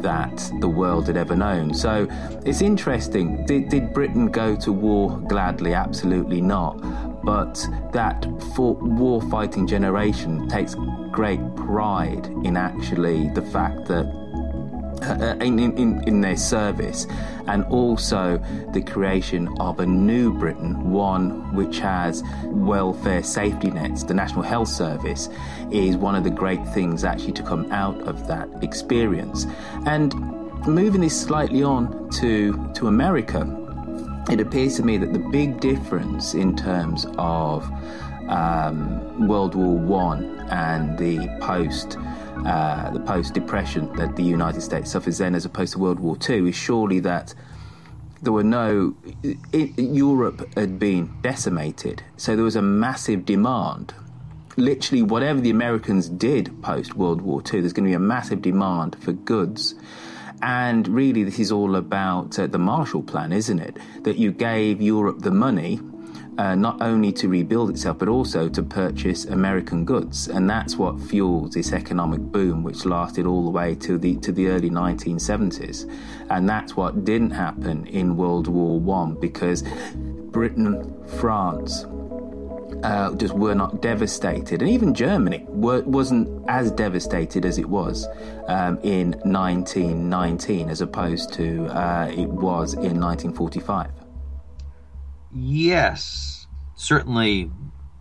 that the world had ever known. So it's interesting. Did, did Britain go to war gladly? Absolutely not. But that war fighting generation takes great pride in actually the fact that in, in, in their service, and also the creation of a new Britain, one which has welfare safety nets. The National Health Service is one of the great things actually to come out of that experience. And moving this slightly on to, to America, it appears to me that the big difference in terms of um, World War One and the post uh, the post depression that the United States suffers then, as opposed to World War II, is surely that there were no. It, Europe had been decimated, so there was a massive demand. Literally, whatever the Americans did post World War II, there's going to be a massive demand for goods. And really, this is all about uh, the Marshall Plan, isn't it? That you gave Europe the money uh, not only to rebuild itself, but also to purchase American goods. And that's what fuels this economic boom, which lasted all the way to the, to the early 1970s. And that's what didn't happen in World War One because Britain, France, uh, just were not devastated, and even Germany were, wasn't as devastated as it was um, in 1919, as opposed to uh, it was in 1945. Yes, certainly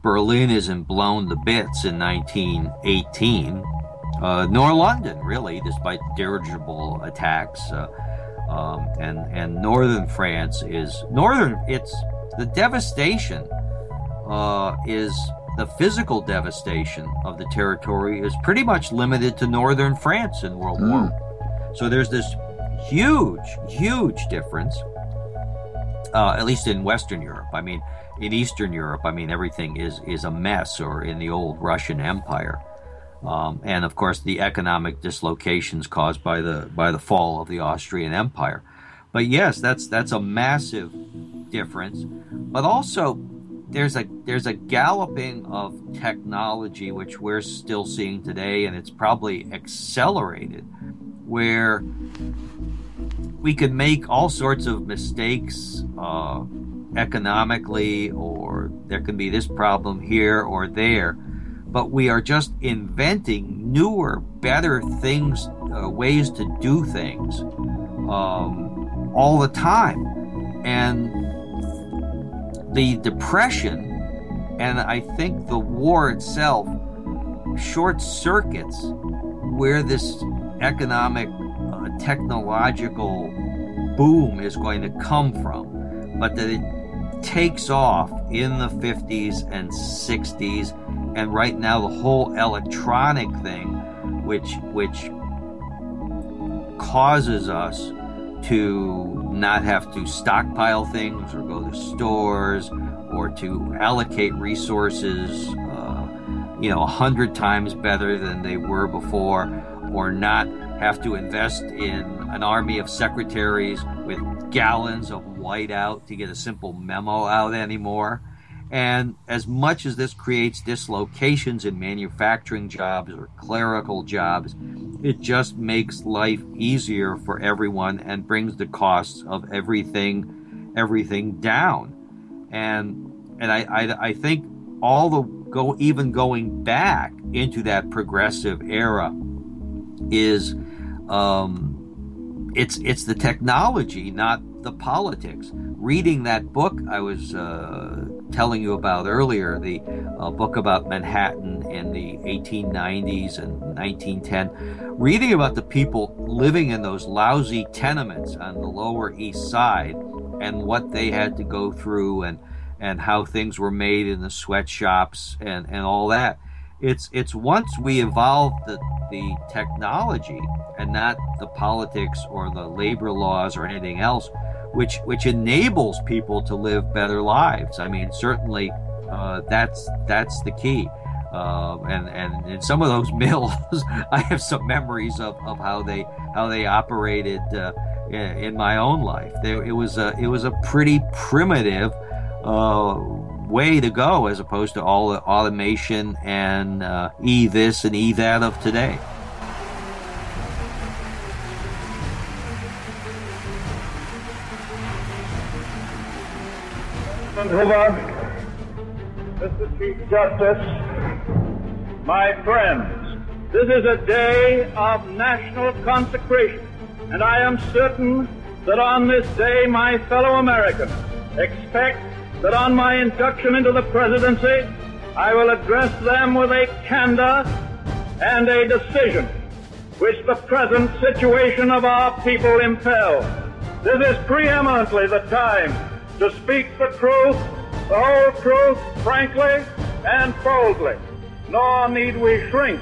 Berlin isn't blown to bits in 1918, uh, nor London, really, despite dirigible attacks. Uh, um, and and northern France is northern. It's the devastation uh, is the physical devastation of the territory is pretty much limited to northern France in World mm. War. So there's this huge, huge difference uh, at least in Western Europe. I mean, in Eastern Europe, I mean, everything is, is a mess, or in the old Russian Empire. Um, and of course, the economic dislocations caused by the by the fall of the Austrian Empire. But yes, that's that's a massive difference. But also, there's a there's a galloping of technology which we're still seeing today, and it's probably accelerated, where we can make all sorts of mistakes uh, economically, or there can be this problem here or there. But we are just inventing newer, better things, uh, ways to do things um, all the time. And the depression, and I think the war itself, short circuits where this economic technological boom is going to come from, but that it takes off in the 50s and 60s, and right now the whole electronic thing, which which causes us to not have to stockpile things or go to stores or to allocate resources, uh, you know, a hundred times better than they were before, or not have to invest in an army of secretaries with gallons of whiteout to get a simple memo out anymore. And as much as this creates dislocations in manufacturing jobs or clerical jobs, it just makes life easier for everyone and brings the costs of everything everything down. And and I, I, I think all the go even going back into that progressive era is um, it's it's the technology, not the politics. Reading that book I was uh, telling you about earlier, the uh, book about Manhattan in the 1890s and 1910, reading about the people living in those lousy tenements on the Lower East Side and what they had to go through and and how things were made in the sweatshops and and all that it's it's once we evolve the, the technology and not the politics or the labor laws or anything else which which enables people to live better lives i mean certainly uh, that's that's the key Uh, and, and in some of those mills, I have some memories of, of how they how they operated uh, in, my own life. There, it was a it was a pretty primitive uh, way to go as opposed to all the automation and uh, e this and e that of today. Hoover, Mr. Chief Justice, my friends, this is a day of national consecration, and I am certain that on this day my fellow Americans expect that on my induction into the presidency, I will address them with a candor and a decision which the present situation of our people impels. This is preeminently the time to speak the truth, the whole truth, frankly and boldly. Nor need we shrink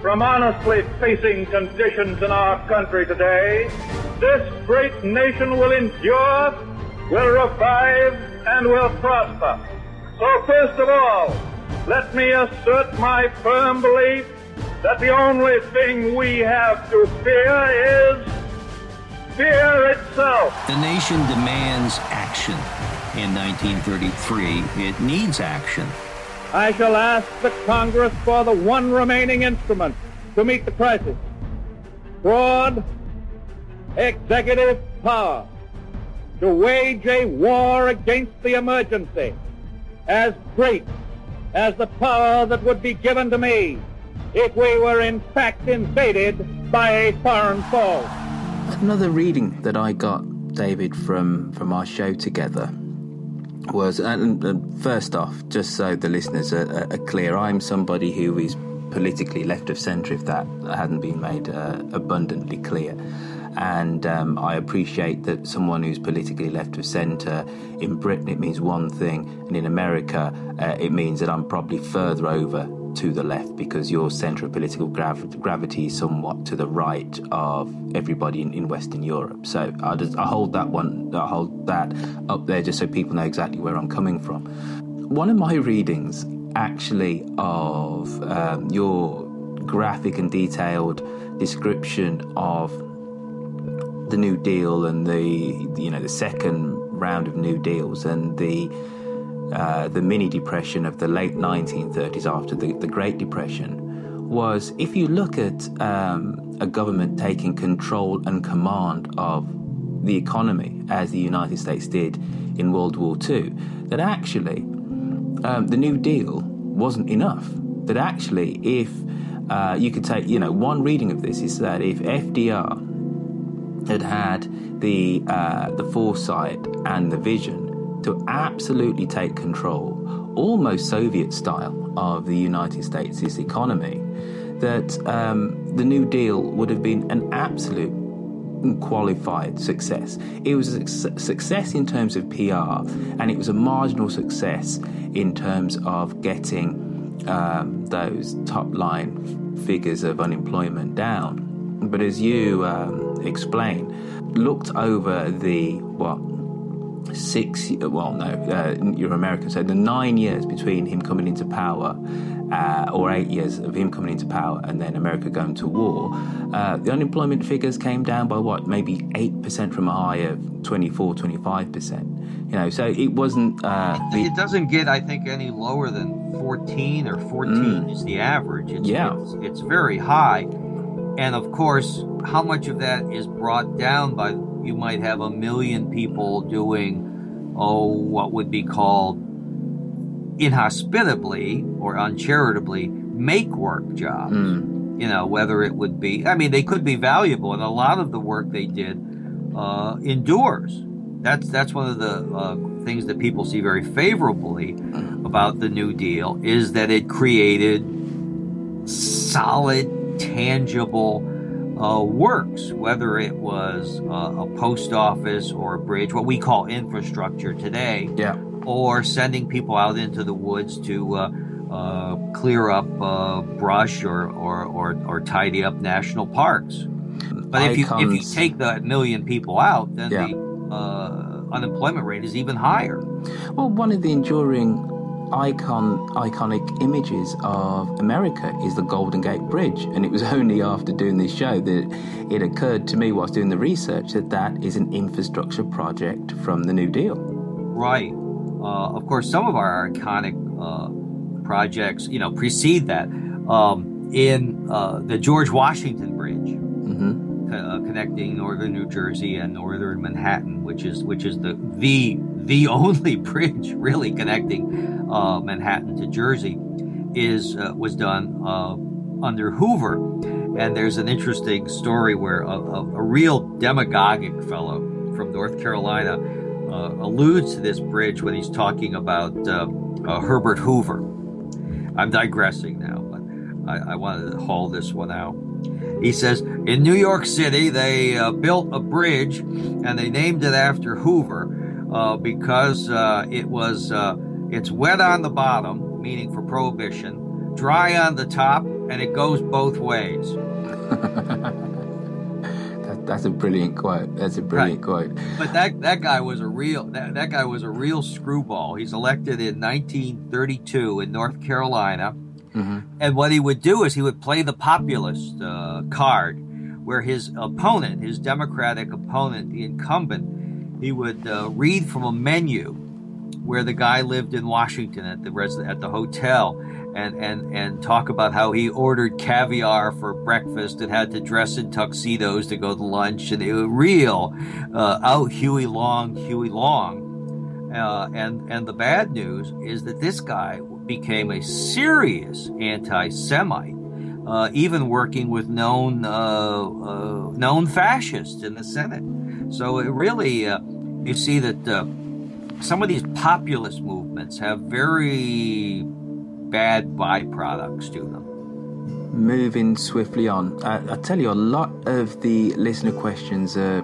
from honestly facing conditions in our country today. This great nation will endure, will revive, and will prosper. So first of all, let me assert my firm belief that the only thing we have to fear is fear itself. The nation demands action. In 1933, it needs action. I shall ask the Congress for the one remaining instrument to meet the crisis. Broad executive power to wage a war against the emergency as great as the power that would be given to me if we were in fact invaded by a foreign foe. Another reading that I got, David, from, from our show together was, and, and first off, just so the listeners are, are, clear, I'm somebody who is politically left of centre, if that hadn't been made uh, abundantly clear. And um, I appreciate that someone who's politically left of centre, in Britain it means one thing, and in America uh, it means that I'm probably further over to the left because your centre of political grav- gravity is somewhat to the right of everybody in, in Western Europe. So I, just, I hold that one, I hold that up there just so people know exactly where I'm coming from. One of my readings, actually, of um, your graphic and detailed description of the New Deal and the you know the second round of New Deals and the uh, the mini depression of the late 1930s after the, the Great Depression was if you look at um, a government taking control and command of the economy as the United States did in World War II, that actually um, the New Deal wasn't enough. That actually, if uh, you could take, you know, one reading of this is that if FDR had had the uh, the foresight and the vision to absolutely take control, almost Soviet style, of the United States' economy, that um, the New Deal would have been an absolute qualified success. It was a success in terms of PR, and it was a marginal success in terms of getting um, those top line figures of unemployment down. But as you um, explain, looked over the what six well no uh, you're American so the nine years between him coming into power uh, or eight years of him coming into power and then America going to war uh, the unemployment figures came down by what maybe 8% from a high of 24 25% you know so it wasn't uh, the, it doesn't get I think any lower than 14 or 14 mm, is the average. It's, yeah. it's, it's very high and of course, how much of that is brought down by you might have a million people doing, oh, what would be called inhospitably or uncharitably make work jobs. Mm. You know, whether it would be, I mean, they could be valuable, and a lot of the work they did uh, endures. That's that's one of the uh, things that people see very favorably about the New Deal is that it created solid tangible uh, works, whether it was uh, a post office or a bridge, what we call infrastructure today, yeah. or sending people out into the woods to uh, uh clear up uh, brush or, or, or, or, tidy up national parks. But if you, if you take the million people out, then yeah. the uh, unemployment rate is even higher. Well, one of the enduring icon, iconic images of America is the Golden Gate Bridge. And it was only after doing this show that it occurred to me whilst doing the research that that is an infrastructure project from the New Deal. Right. Uh, of course, some of our iconic uh, projects, you know, precede that. Um, in uh, the George Washington Bridge, mm-hmm. uh, connecting northern New Jersey and northern Manhattan, which is which is the the the only bridge really connecting uh, Manhattan to Jersey, is uh, was done uh, under Hoover. And there's an interesting story where a, a, a real demagogic fellow from North Carolina uh, alludes to this bridge when he's talking about uh, Herbert Hoover. I'm digressing now, but I, I wanted to haul this one out. He says, in New York City, they uh, built a bridge and they named it after Hoover uh, because uh, it was, uh, it's wet on the bottom, meaning for prohibition, dry on the top, and it goes both ways. that, that's a brilliant quote. That's a brilliant right. quote. But that, that guy was a real, that, that guy was a real screwball. He's elected in 1932 in North Carolina Mm-hmm. And what he would do is he would play the populist uh, card, where his opponent, his Democratic opponent, the incumbent, he would uh, read from a menu where the guy lived in Washington at the res- at the hotel, and and and talk about how he ordered caviar for breakfast and had to dress in tuxedos to go to lunch, and it was real uh, out Huey Long, Huey Long. Uh, and and the bad news is that this guy became a serious anti-Semite, uh, even working with known uh, uh, known fascists in the Senate. So it really, uh, you see that uh, some of these populist movements have very bad byproducts to them. Moving swiftly on, I tell you, a lot of the listener questions are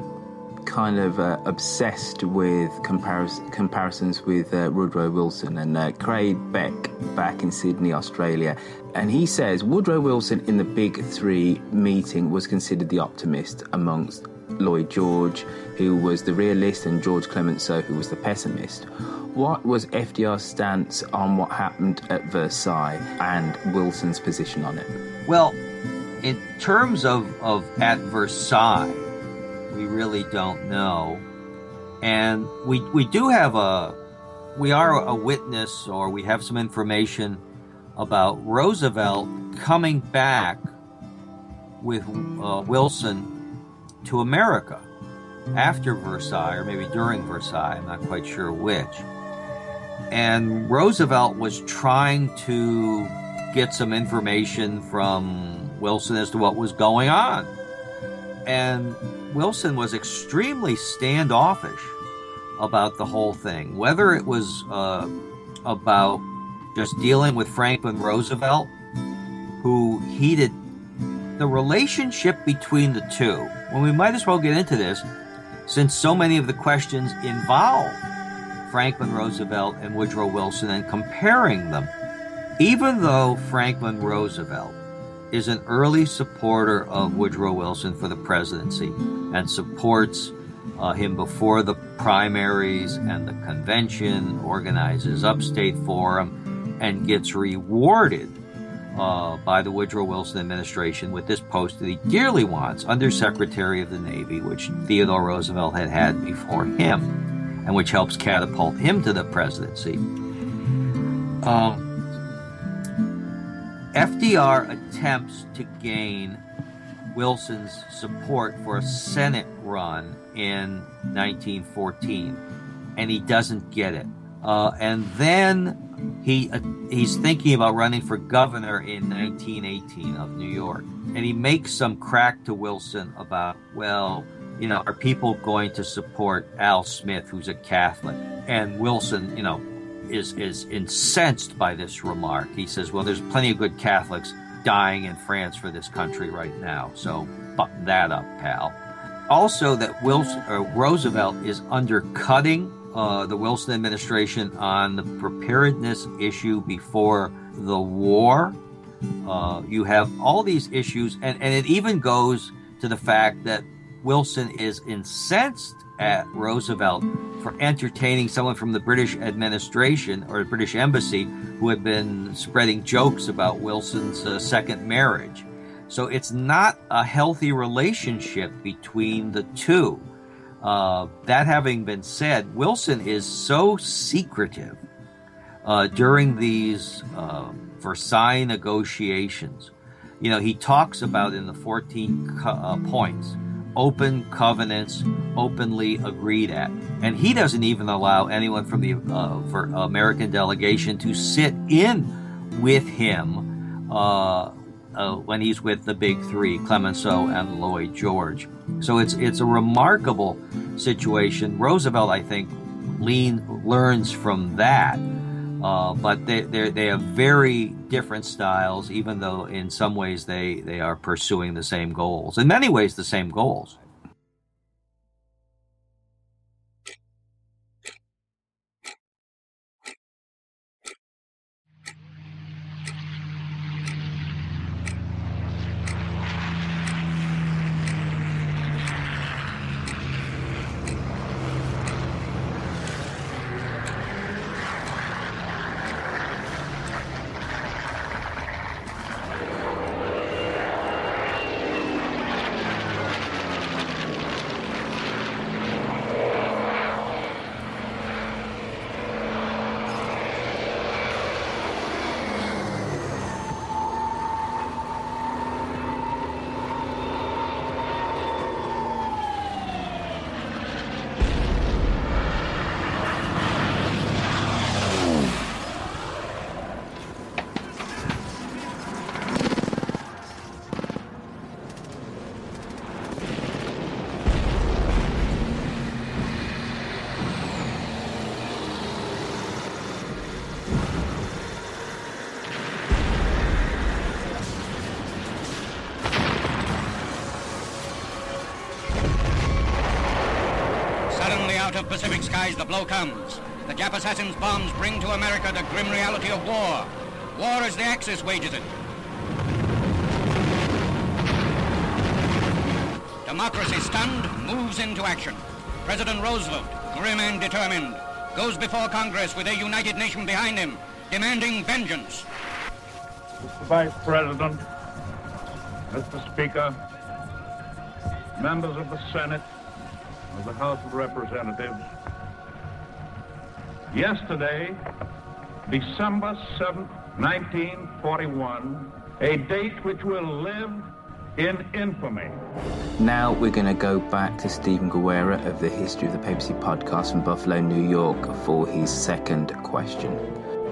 kind of uh, obsessed with comparis- comparisons with uh, Woodrow Wilson and uh, Craig Beck back in Sydney, Australia. And he says Woodrow Wilson in the Big Three meeting was considered the optimist amongst Lloyd George, who was the realist, and George Clemenceau, who was the pessimist. What was FDR's stance on what happened at Versailles and Wilson's position on it? Well, in terms of, of at Versailles, we really don't know. And we, we do have a, we are a witness or we have some information about Roosevelt coming back with uh, Wilson to America after Versailles, or maybe during Versailles, I'm not quite sure which. And Roosevelt was trying to get some information from Wilson as to what was going on. And Wilson was extremely standoffish about the whole thing, whether it was uh, about just dealing with Franklin Roosevelt, who heated the relationship between the two. Well, we might as well get into this since so many of the questions involve Franklin Roosevelt and Woodrow Wilson and comparing them. Even though Franklin Roosevelt is an early supporter of Woodrow Wilson for the presidency and supports uh, him before the primaries and the convention, organizes upstate forum, and gets rewarded uh, by the Woodrow Wilson administration with this post that he dearly wants, Undersecretary of the Navy, which Theodore Roosevelt had had before him, and which helps catapult him to the presidency. Um, FDR attempts to gain Wilson's support for a Senate run in 1914, and he doesn't get it. Uh, and then he uh, he's thinking about running for governor in 1918 of New York, and he makes some crack to Wilson about, well, you know, are people going to support Al Smith, who's a Catholic? And Wilson, you know, is is incensed by this remark. He says, "Well, there's plenty of good Catholics dying in France for this country right now, so button that up, pal." Also, that Wilson, uh, Roosevelt is undercutting uh, the Wilson administration on the preparedness issue before the war. Uh, you have all these issues, and, and it even goes to the fact that Wilson is incensed at Roosevelt for entertaining someone from the British administration or the British embassy who had been spreading jokes about Wilson's uh, second marriage. So it's not a healthy relationship between the two. Uh, that having been said, Wilson is so secretive uh, during these uh, Versailles negotiations. You know, he talks about in the 14 co- uh, points open covenants openly agreed at. And he doesn't even allow anyone from the uh, American delegation to sit in with him uh, when he's with the big three, Clemenceau and Lloyd George. So it's it's a remarkable situation. Roosevelt, I think, lean learns from that. Uh, but they they have very different styles, even though in some ways they, they are pursuing the same goals. In many ways, the same goals. Skies, the blow comes. The Jap assassins' bombs bring to America the grim reality of war. War as the Axis wages it. Democracy stunned, moves into action. President Roosevelt, grim and determined, goes before Congress with a united nation behind him, demanding vengeance. Mr. Vice President, Mr. Speaker, members of the Senate, of the House of Representatives. Yesterday, December 7th, 1941, a date which will live in infamy. Now we're going to go back to Stephen Guerra of the History of the Papacy podcast from Buffalo, New York, for his second question.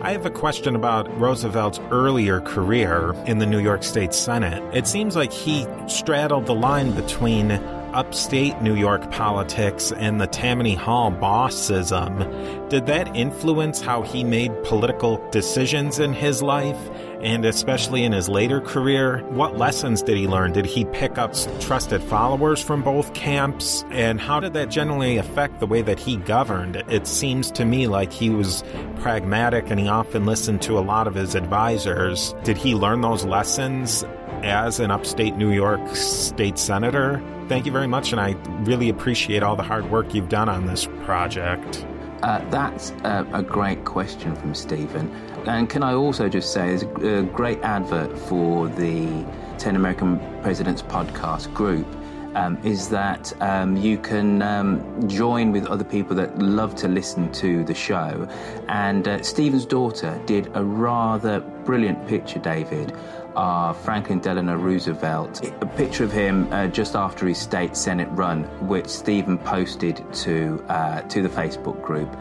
I have a question about Roosevelt's earlier career in the New York State Senate. It seems like he straddled the line between upstate New York politics and the Tammany Hall bossism, did that influence how he made political decisions in his life and especially in his later career? What lessons did he learn? Did he pick up trusted followers from both camps? And how did that generally affect the way that he governed? It seems to me like he was pragmatic and he often listened to a lot of his advisors. Did he learn those lessons as an upstate New York state senator? Thank you very much, and I really appreciate all the hard work you've done on this project. Uh, that's a, a, great question from Stephen. And can I also just say, there's a, a great advert for the 10 American Presidents podcast group. Um, is that um, you can um, join with other people that love to listen to the show. And uh, Stephen's daughter did a rather brilliant picture, David, are Franklin Delano Roosevelt. A picture of him uh, just after his state senate run, which Stephen posted to uh, to the Facebook group.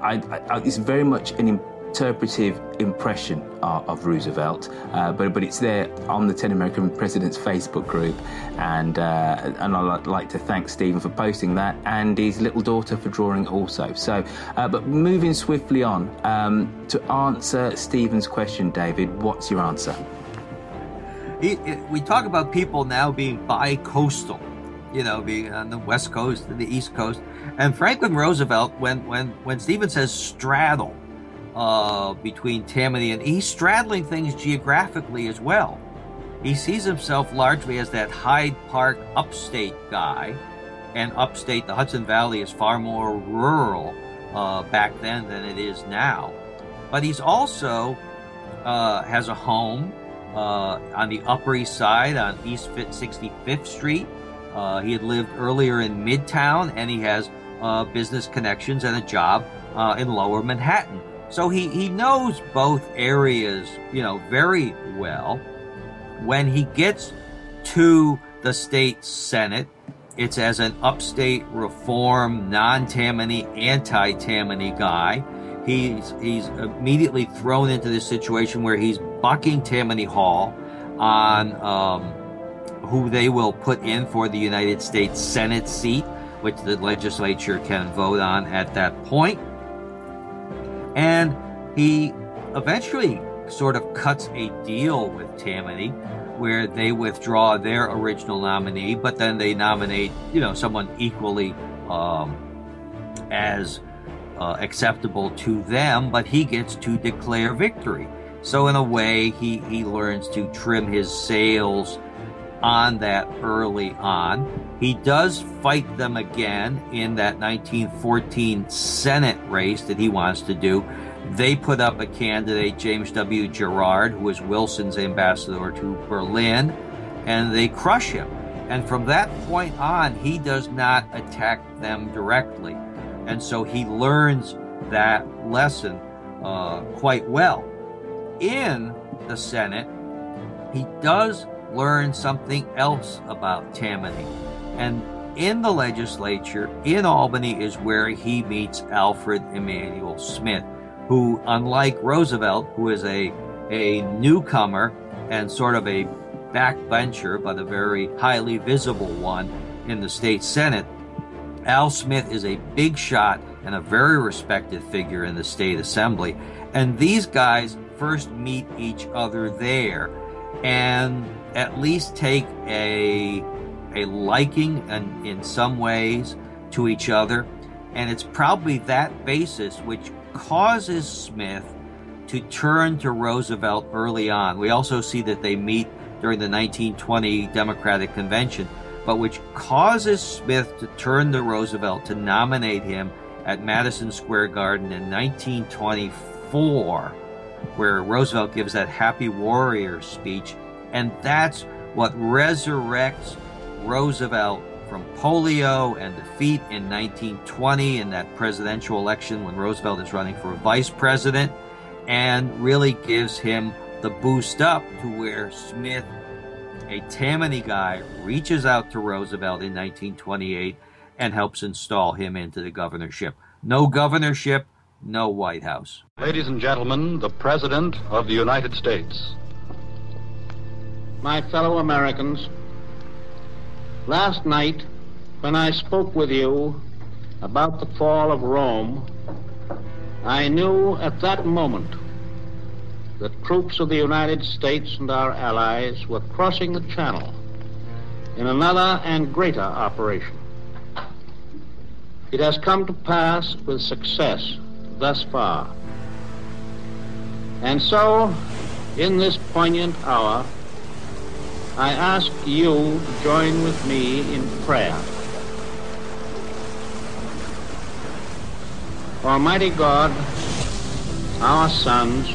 I, I, it's very much an interpretive impression of, of Roosevelt, uh, but but it's there on the Ten American Presidents Facebook group, and uh, and I'd like to thank Stephen for posting that, and his little daughter for drawing also. So, uh, but moving swiftly on um, to answer Stephen's question, David, what's your answer? We talk about people now being bi-coastal, you know, being on the west coast and the east coast. And Franklin Roosevelt, when when when Stephen says straddle uh, between Tammany and he's straddling things geographically as well. He sees himself largely as that Hyde Park upstate guy, and upstate, the Hudson Valley is far more rural uh, back then than it is now. But he's also uh, has a home uh, on the Upper East Side on East 65th Street. Uh, he had lived earlier in Midtown, and he has uh, business connections and a job uh, in Lower Manhattan. So he, he knows both areas, you know, very well. When he gets to the state senate, it's as an upstate reform, non-Tammany, anti-Tammany guy. He's he's immediately thrown into this situation where he's bucking Tammany Hall on um, who they will put in for the United States Senate seat, which the legislature can vote on at that point. And he eventually sort of cuts a deal with Tammany where they withdraw their original nominee, but then they nominate, you know, someone equally um, as uh, acceptable to them, but he gets to declare victory. So in a way, he, he learns to trim his sails on that early on. He does fight them again in that 1914 Senate race that he wants to do. They put up a candidate, James W. Gerard, who was Wilson's ambassador to Berlin, and they crush him. And from that point on, he does not attack them directly. And so he learns that lesson uh, quite well. In the Senate, he does learn something else about Tammany. And in the legislature in Albany is where he meets Alfred Emanuel Smith, who, unlike Roosevelt, who is a, a newcomer and sort of a backbencher, but a very highly visible one in the state Senate, Al Smith is a big shot and a very respected figure in the state assembly. And these guys first meet each other there and at least take a a liking and in some ways to each other and it's probably that basis which causes Smith to turn to Roosevelt early on. We also see that they meet during the 1920 Democratic Convention, but which causes Smith to turn to Roosevelt to nominate him at Madison Square Garden in 1924, where Roosevelt gives that Happy Warrior speech. And that's what resurrects Roosevelt from polio and defeat in 1920 in that presidential election when Roosevelt is running for vice president and really gives him the boost up to where Smith, a Tammany guy, reaches out to Roosevelt in 1928 and helps install him into the governorship. No governorship, no White House. Ladies and gentlemen, the President of the United States. My fellow Americans, last night when I spoke with you about the fall of Rome, I knew at that moment that troops of the United States and our allies were crossing the Channel in another and greater operation. It has come to pass with success thus far. And so, in this poignant hour, I ask you to join with me in prayer. Almighty God, our sons,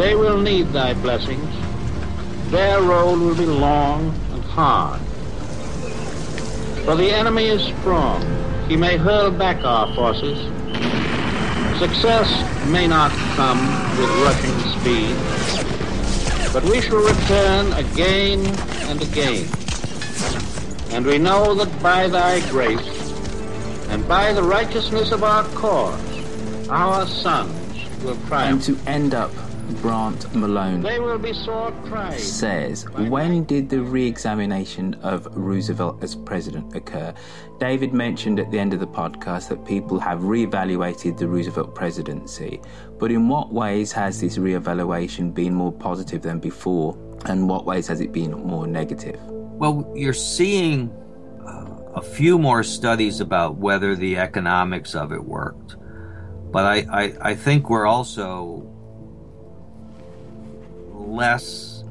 They will need thy blessings. Their road will be long and hard. For the enemy is strong. He may hurl back our forces. Success may not come with rushing speed, but we shall return again and again. And we know that by thy grace and by the righteousness of our cause, our sons will triumph. And to end up Grant Malone They will be says, when did the re-examination of Roosevelt as president occur? David mentioned at the end of the podcast that people have re-evaluated the Roosevelt presidency, but in what ways has this re-evaluation been more positive than before, and what ways has it been more negative? Well, you're seeing uh, a few more studies about whether the economics of it worked. But I, I, I think we're also less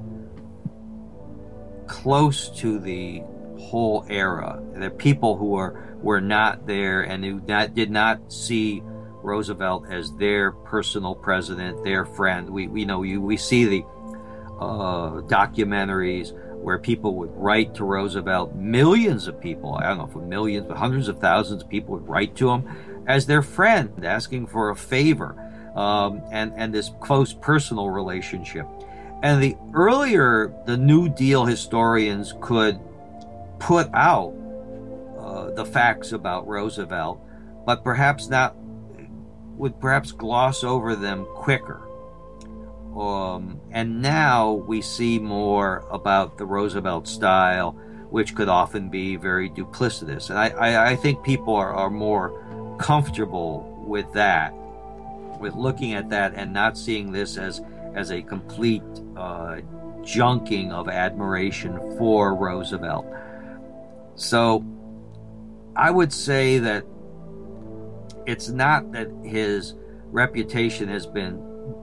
close to the whole era. Are people who are were not there and who not, did not see Roosevelt as their personal president, their friend. We, we know you. We see the uh, documentaries where people would write to Roosevelt. Millions of people, I don't know if millions, but hundreds of thousands of people would write to him as their friend, asking for a favor, um, and and this close personal relationship. And the earlier the New Deal historians could put out uh, the facts about Roosevelt, but perhaps not would perhaps gloss over them quicker. Um, and now we see more about the Roosevelt style, which could often be very duplicitous. And I, I, I think people are, are more comfortable with that, with looking at that and not seeing this as as a complete uh, junking of admiration for Roosevelt. So I would say that it's not that his reputation has been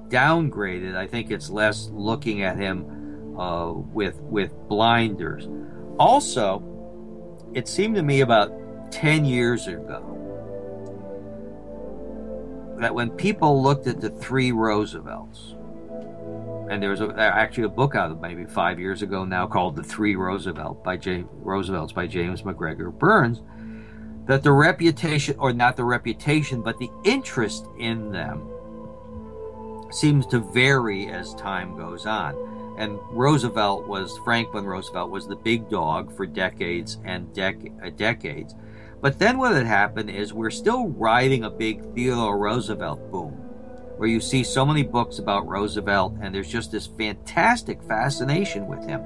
downgraded. I think it's less looking at him uh, with with blinders. Also, it seemed to me about ten years ago that when people looked at the three Roosevelts, and there was a, actually a book out maybe five years ago now called "The Three Roosevelt" by Roosevelt's by James MacGregor Burns, that the reputation, or not the reputation, but the interest in them seems to vary as time goes on. And Roosevelt was Franklin Roosevelt was the big dog for decades and dec- uh, decades. But then what had happened is we're still riding a big Theodore Roosevelt boom, where you see so many books about Roosevelt and there's just this fantastic fascination with him.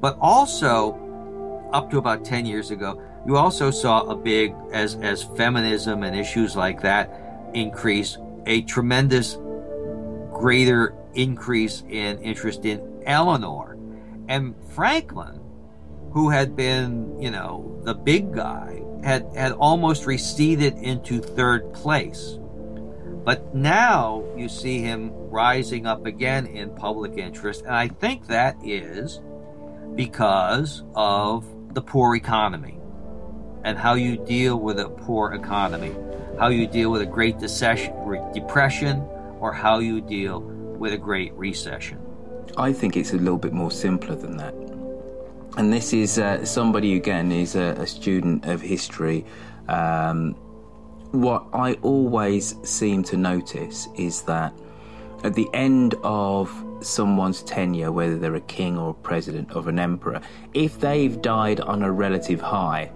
But also, up to about 10 years ago, you also saw a big, as, as feminism and issues like that increase, a tremendous greater increase in interest in Eleanor. And Franklin, who had been, you know, the big guy, had, had almost receded into third place. But now you see him rising up again in public interest. And I think that is because of the poor economy and how you deal with a poor economy, how you deal with a great depression, or how you deal with a great recession. I think it's a little bit more simpler than that. And this is uh, somebody, again, is a, a student of history. Um, what I always seem to notice is that at the end of someone's tenure, whether they're a king or a president or an emperor, if they've died on a relative high,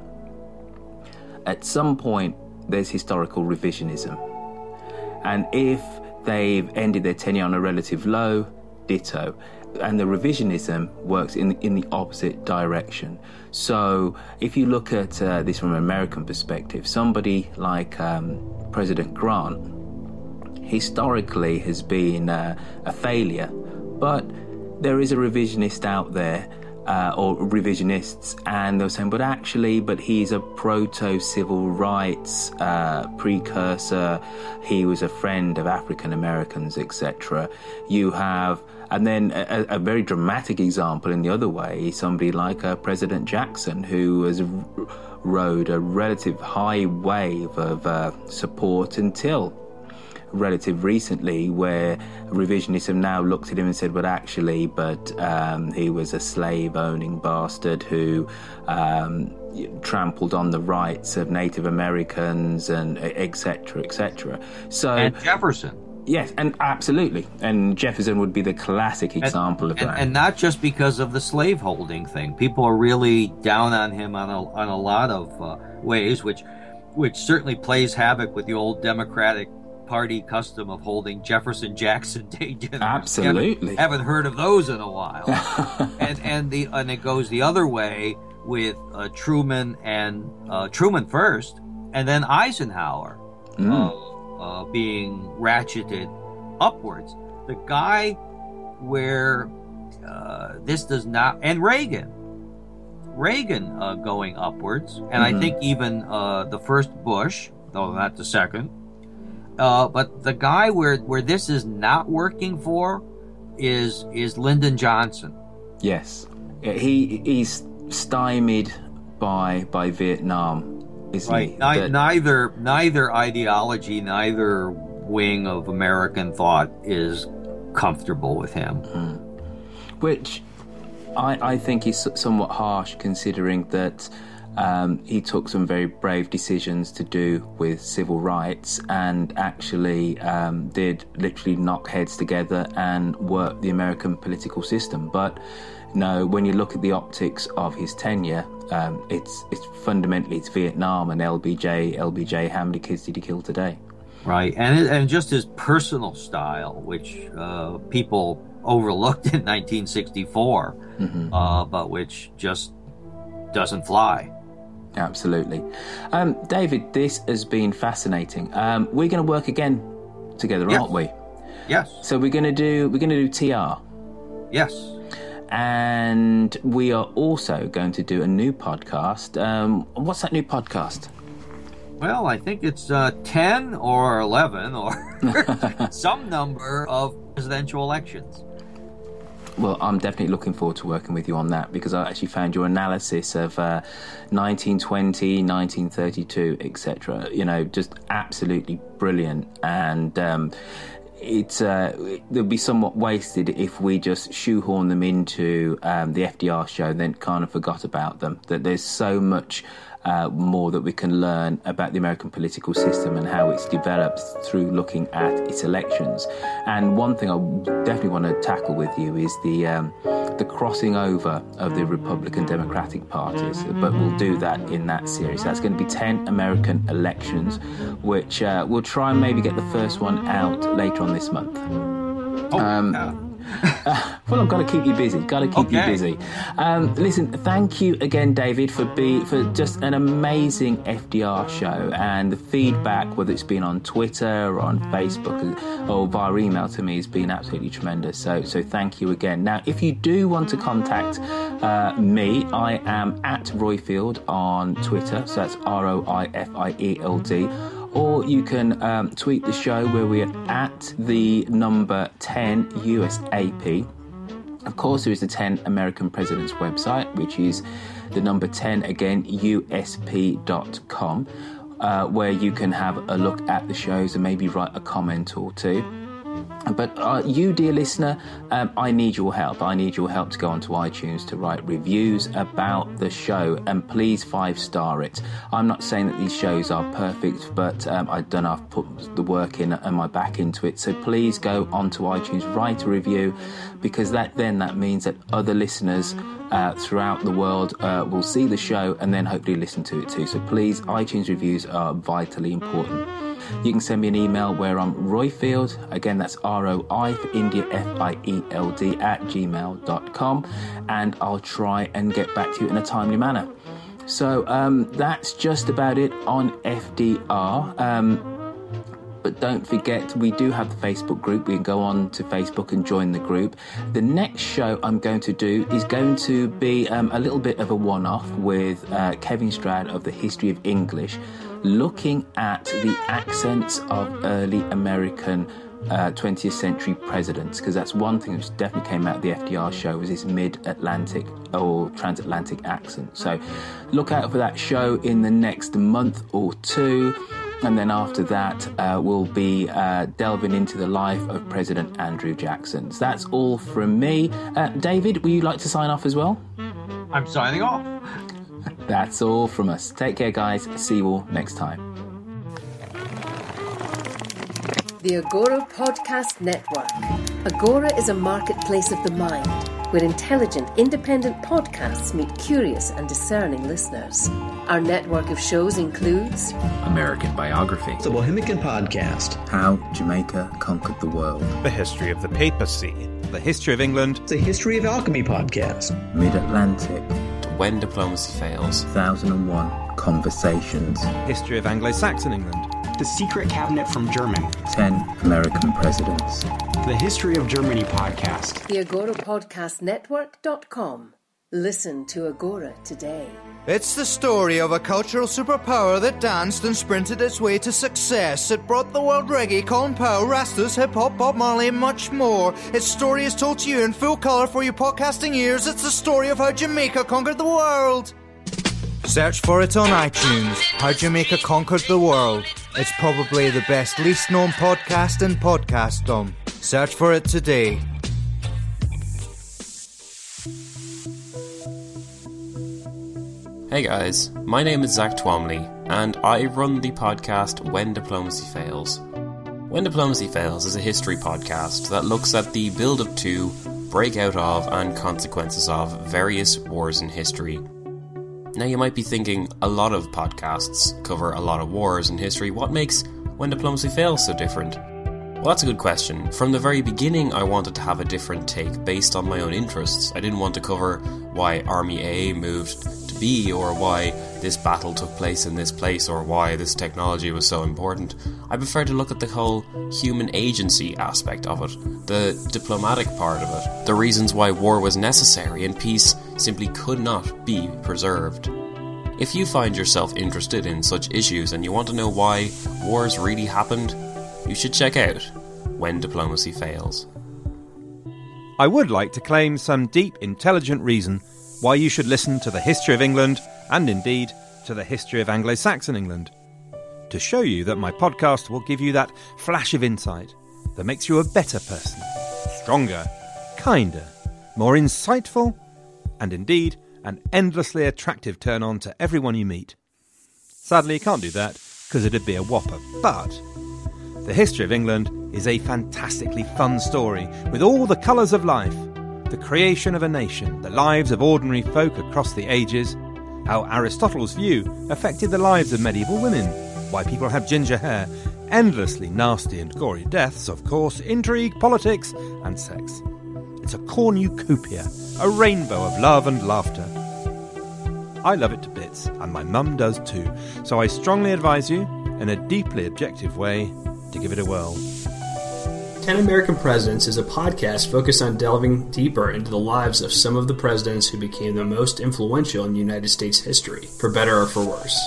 at some point there's historical revisionism. And if they've ended their tenure on a relative low, ditto. And the revisionism works in, in the opposite direction. So, if you look at uh, this from an American perspective, somebody like um, President Grant historically has been uh, a failure, but there is a revisionist out there uh, or revisionists, and they're saying, but actually, but he's a proto civil rights uh, precursor. He was a friend of African Americans, etc. You have, and then a, a, very dramatic example in the other way, somebody like uh, President Jackson, who has rode a relative high wave of uh, support until relative recently where revisionists have now looked at him and said, "But actually, but um, he was a slave-owning bastard who." Um, trampled on the rights of Native Americans and etc. etc. So and Jefferson. Yes, and absolutely. And Jefferson would be the classic example and, of that. And, and, not just because of the slaveholding thing. People are really down on him on a, on a lot of uh, ways, which which certainly plays havoc with the old Democratic party custom of holding Jefferson Jackson Day dinners. Absolutely. Haven't, haven't heard of those in a while. and and the and it goes the other way with uh, Truman and uh, Truman first, and then Eisenhower uh, being ratcheted upwards. The guy where uh, this does not, and Reagan, Reagan uh, going upwards, and I Mhm. think even uh, the first Bush, though not the second. Uh, but the guy where where this is not working for is is Lyndon Johnson. Yes, he he's stymied by by Vietnam, Right. Ni- That- neither neither ideology, neither wing of American thought is comfortable with him. which I, I think is somewhat harsh considering that um, he took some very brave decisions to do with civil rights and actually um, did literally knock heads together and work the American political system. But no, when you look at the optics of his tenure, um, it's it's fundamentally it's Vietnam and LBJ. LBJ, how many kids did he kill today? Right, and and just his personal style, which uh, people overlooked in 1964, uh, but which just doesn't fly. Absolutely. Um, David, this has been fascinating. Um, we're going to work again together, Yes. aren't we? Yes. So we're going to do we're going to do TR. Yes. And we are also going to do a new podcast. Um, what's that new podcast? Well, I think it's uh, 10 or 11 or some number of presidential elections. Well, I'm definitely looking forward to working with you on that because I actually found your analysis of uh, 1920, 1932, etc. You know, just absolutely brilliant. And um, it's uh, they'll be somewhat wasted if we just shoehorn them into um, the FDR show, and then kind of forgot about them. That there's so much. Uh, more that we can learn about the American political system and how it's developed through looking at its elections. And one thing I definitely want to tackle with you is the um, the crossing over of the Republican Democratic parties. But we'll do that in that series. That's going to be ten American elections, which uh, we'll try and maybe get the first one out later on this month. um, well, I've got to keep you busy. Got to keep you busy. Um, listen, thank you again, David, for be for just an amazing FDR show and the feedback, whether it's been on Twitter or on Facebook or via email to me, has been absolutely tremendous. So, so thank you again. Now, if you do want to contact uh, me, I am at Roifield on Twitter. So that's R O I F I E L D or you can um, tweet the show where we're at the number 10 USAP. Of course, there is the 10 American Presidents website, which is the number 10 again, USP.com, uh, where you can have a look at the shows and maybe write a comment or two. But uh, you, dear listener, um, I need your help. I need your help to go onto iTunes to write reviews about the show and please five star it. I'm not saying that these shows are perfect, but um, I don't know, I've put the work in and my back into it. So please go onto iTunes, write a review because that then that means that other listeners uh, throughout the world uh, will see the show and then hopefully listen to it too. So please, iTunes reviews are vitally important. You can send me an email where I'm Roifield. Again, that's R O I for India F I E L D at gmail.com. And I'll try and get back to you in a timely manner. So um, that's just about it on FDR. Um, but don't forget, we do have the Facebook group. We can go on to Facebook and join the group. The next show I'm going to do is going to be um, a little bit of a one off with uh, Kevin Stroud of the History of English, looking at the accents of early American. Uh, 20th century presidents because that's one thing which definitely came out of the FDR show was his mid-Atlantic or transatlantic accent so look out for that show in the next month or two and then after that, uh, we'll be uh, delving into the life of President Andrew Jackson. So that's all from me. Uh, David, would you like to sign off as well? I'm signing off. That's all from us. Take care, guys. See you all next time. The Agora Podcast Network. Agora is a marketplace of the mind. where intelligent, independent podcasts meet curious and discerning listeners. Our network of shows includes American Biography, The Bohemian Podcast, How Jamaica Conquered the World, The History of the Papacy, The History of England, The History of Alchemy Podcast, Mid Atlantic, When Diplomacy Fails, 1001 Conversations, History of Anglo Saxon England, The Secret Cabinet from German, 10 American Presidents, The History of Germany Podcast, the Agora Podcast Network.com. Listen to Agora today. It's the story of a cultural superpower that danced and sprinted its way to success. It brought the world reggae, Colin Powell, Rastas, hip hop, Bob Marley, and much more. Its story is told to you in full colour for your podcasting ears. It's the story of how Jamaica conquered the world. Search for it on iTunes. How Jamaica Conquered the World. It's probably the best, least known podcast in podcastdom. Search for it today. Hey guys, my name is Zack Twamley, and I run the podcast When Diplomacy Fails. When Diplomacy Fails is a history podcast that looks at the build up to, breakout of, and consequences of various wars in history. Now, you might be thinking a lot of podcasts cover a lot of wars in history. What makes When Diplomacy Fails so different? Well, that's a good question. From the very beginning, I wanted to have a different take based on my own interests. I didn't want to cover why Army A moved to B, or why this battle took place in this place, or why this technology was so important. I prefer to look at the whole human agency aspect of it, the diplomatic part of it, the reasons why war was necessary and peace simply could not be preserved. If you find yourself interested in such issues and you want to know why wars really happened, you should check out When Diplomacy Fails. I would like to claim some deep, intelligent reason why you should listen to the history of England and indeed to the history of Anglo Saxon England. To show you that my podcast will give you that flash of insight that makes you a better person, stronger, kinder, more insightful, and indeed an endlessly attractive turn on to everyone you meet. Sadly, you can't do that because it'd be a whopper, but the history of England is a fantastically fun story with all the colours of life the creation of a nation, the lives of ordinary folk across the ages, how Aristotle's view affected the lives of medieval women, why people have ginger hair, endlessly nasty and gory deaths, of course, intrigue, politics, and sex. It's a cornucopia, a rainbow of love and laughter. I love it to bits, and my mum does too, so I strongly advise you, in a deeply objective way, to give it a whirl. 10 American Presidents is a podcast focused on delving deeper into the lives of some of the presidents who became the most influential in United States history, for better or for worse.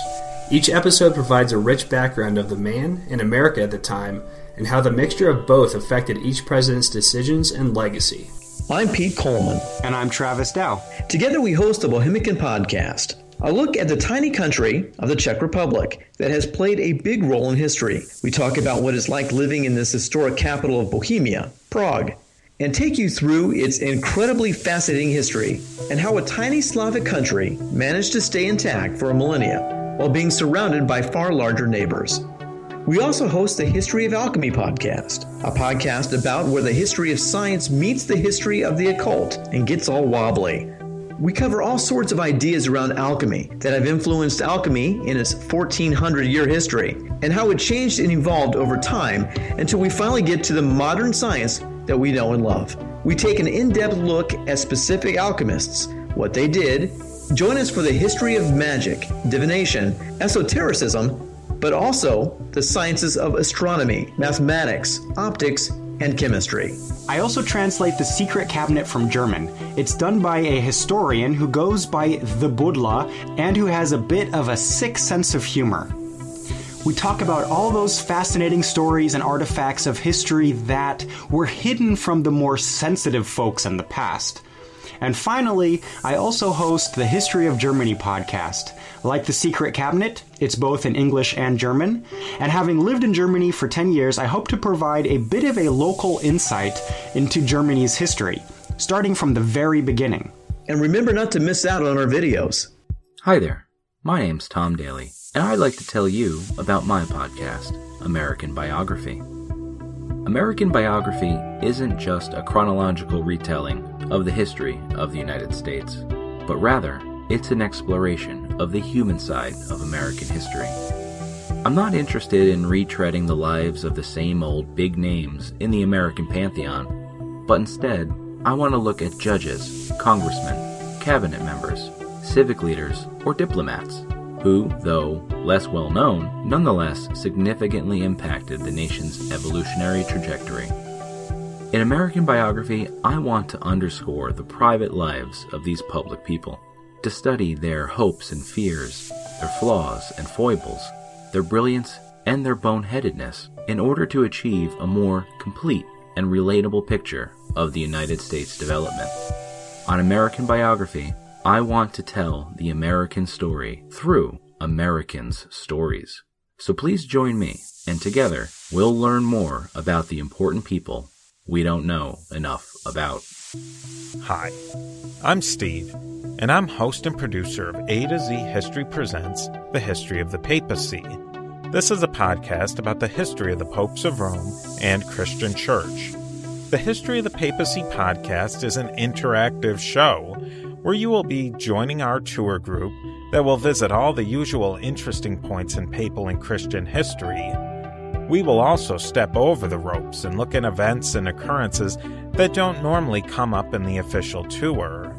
Each episode provides a rich background of the man and America at the time, and how the mixture of both affected each president's decisions and legacy. I'm Pete Coleman. And I'm Travis Dow. Together we host the Bohemian Podcast, a look at the tiny country of the Czech Republic that has played a big role in history. We talk about what it's like living in this historic capital of Bohemia, Prague, and take you through its incredibly fascinating history and how a tiny Slavic country managed to stay intact for a millennia while being surrounded by far larger neighbors. We also host the History of Alchemy podcast, a podcast about where the history of science meets the history of the occult and gets all wobbly. We cover all sorts of ideas around alchemy that have influenced alchemy in its 1400 year history and how it changed and evolved over time until we finally get to the modern science that we know and love. We take an in depth look at specific alchemists, what they did. Join us for the history of magic, divination, esotericism, but also the sciences of astronomy, mathematics, optics, and chemistry. I also translate The Secret Cabinet from German. It's done by a historian who goes by the Buddler and who has a bit of a sick sense of humor. We talk about all those fascinating stories and artifacts of history that were hidden from the more sensitive folks in the past. And finally, I also host the History of Germany podcast. Like The Secret Cabinet, it's both in English and German. And having lived in Germany for 10 years, I hope to provide a bit of a local insight into Germany's history, starting from the very beginning. And remember not to miss out on our videos. Hi there, my name's Tom Daly, and I'd like to tell you about my podcast, American Biography. American Biography isn't just a chronological retelling of the history of the United States, but rather, it's an exploration of the human side of American history. I'm not interested in retreading the lives of the same old big names in the American pantheon, but instead, I want to look at judges, congressmen, cabinet members, civic leaders, or diplomats who, though less well known, nonetheless significantly impacted the nation's evolutionary trajectory. In American Biography, I want to underscore the private lives of these public people, to study their hopes and fears, their flaws and foibles, their brilliance and their boneheadedness, in order to achieve a more complete and relatable picture of the United States development. On American Biography, I want to tell the American story through Americans' stories. So please join me, and together we'll learn more about the important people we don't know enough about. Hi, I'm Steve, and I'm host and producer of A to Z History Presents The History of the Papacy. This is a podcast about the history of the popes of Rome and Christian Church. The History of the Papacy podcast is an interactive show where you will be joining our tour group that will visit all the usual interesting points in papal and Christian history. We will also step over the ropes and look at events and occurrences that don't normally come up in the official tour.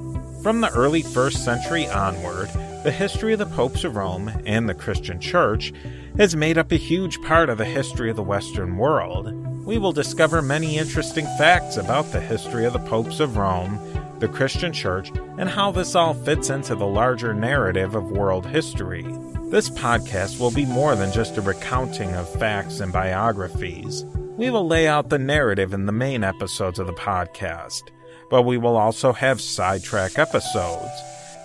From the early first century onward, the history of the popes of Rome and the Christian Church has made up a huge part of the history of the Western world. We will discover many interesting facts about the history of the popes of Rome, the Christian Church, and how this all fits into the larger narrative of world history. This podcast will be more than just a recounting of facts and biographies. We will lay out the narrative in the main episodes of the podcast, but we will also have sidetrack episodes.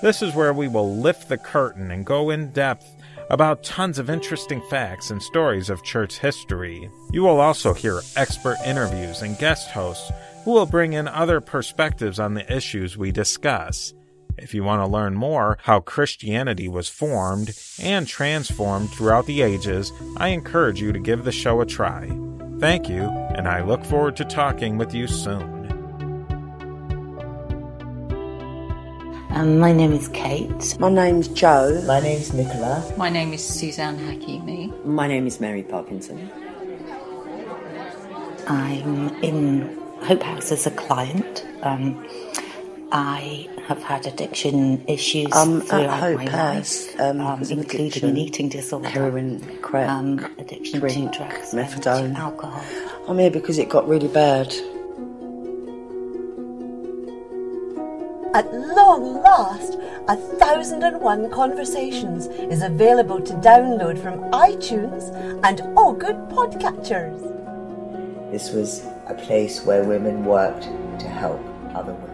This is where we will lift the curtain and go in depth about tons of interesting facts and stories of church history. You will also hear expert interviews and guest hosts who will bring in other perspectives on the issues we discuss. If you want to learn more how Christianity was formed and transformed throughout the ages, I encourage you to give the show a try. Thank you, and I look forward to talking with you soon. Um, my name is Kate. My name's Joe. My name's Nicola. My name is Suzanne Hakimi. My name is Mary Parkinson. I'm in Hope House as a client. Um, I have had addiction issues um, throughout Hope my House, life, um, um, including addiction, an eating disorder, heroin, crack, um, addiction drink, to drugs, methadone, alcohol. I'm here because it got really bad. At long last, A Thousand and One Conversations is available to download from iTunes and all good podcatchers. This was a place where women worked to help other women.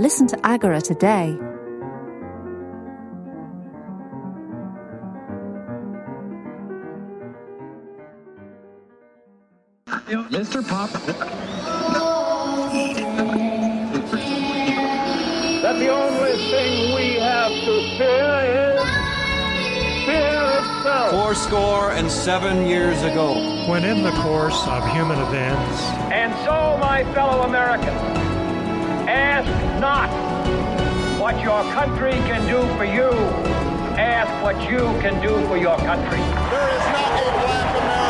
Listen to Agora today. Mr. Pop. That the only thing we have to fear is fear itself. Four score and seven years ago. When in the course of human events, And so, my fellow Americans, ask not what your country can do for you. Ask what you can do for your country. There is not a black America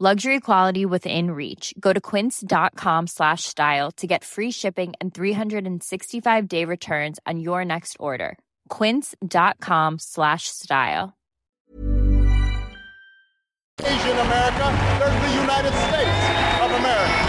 Luxury quality within reach. Go to quince.com slash style to get free shipping and 365 day returns on your next order. Quince.com slash style. Asian America, the United States of America.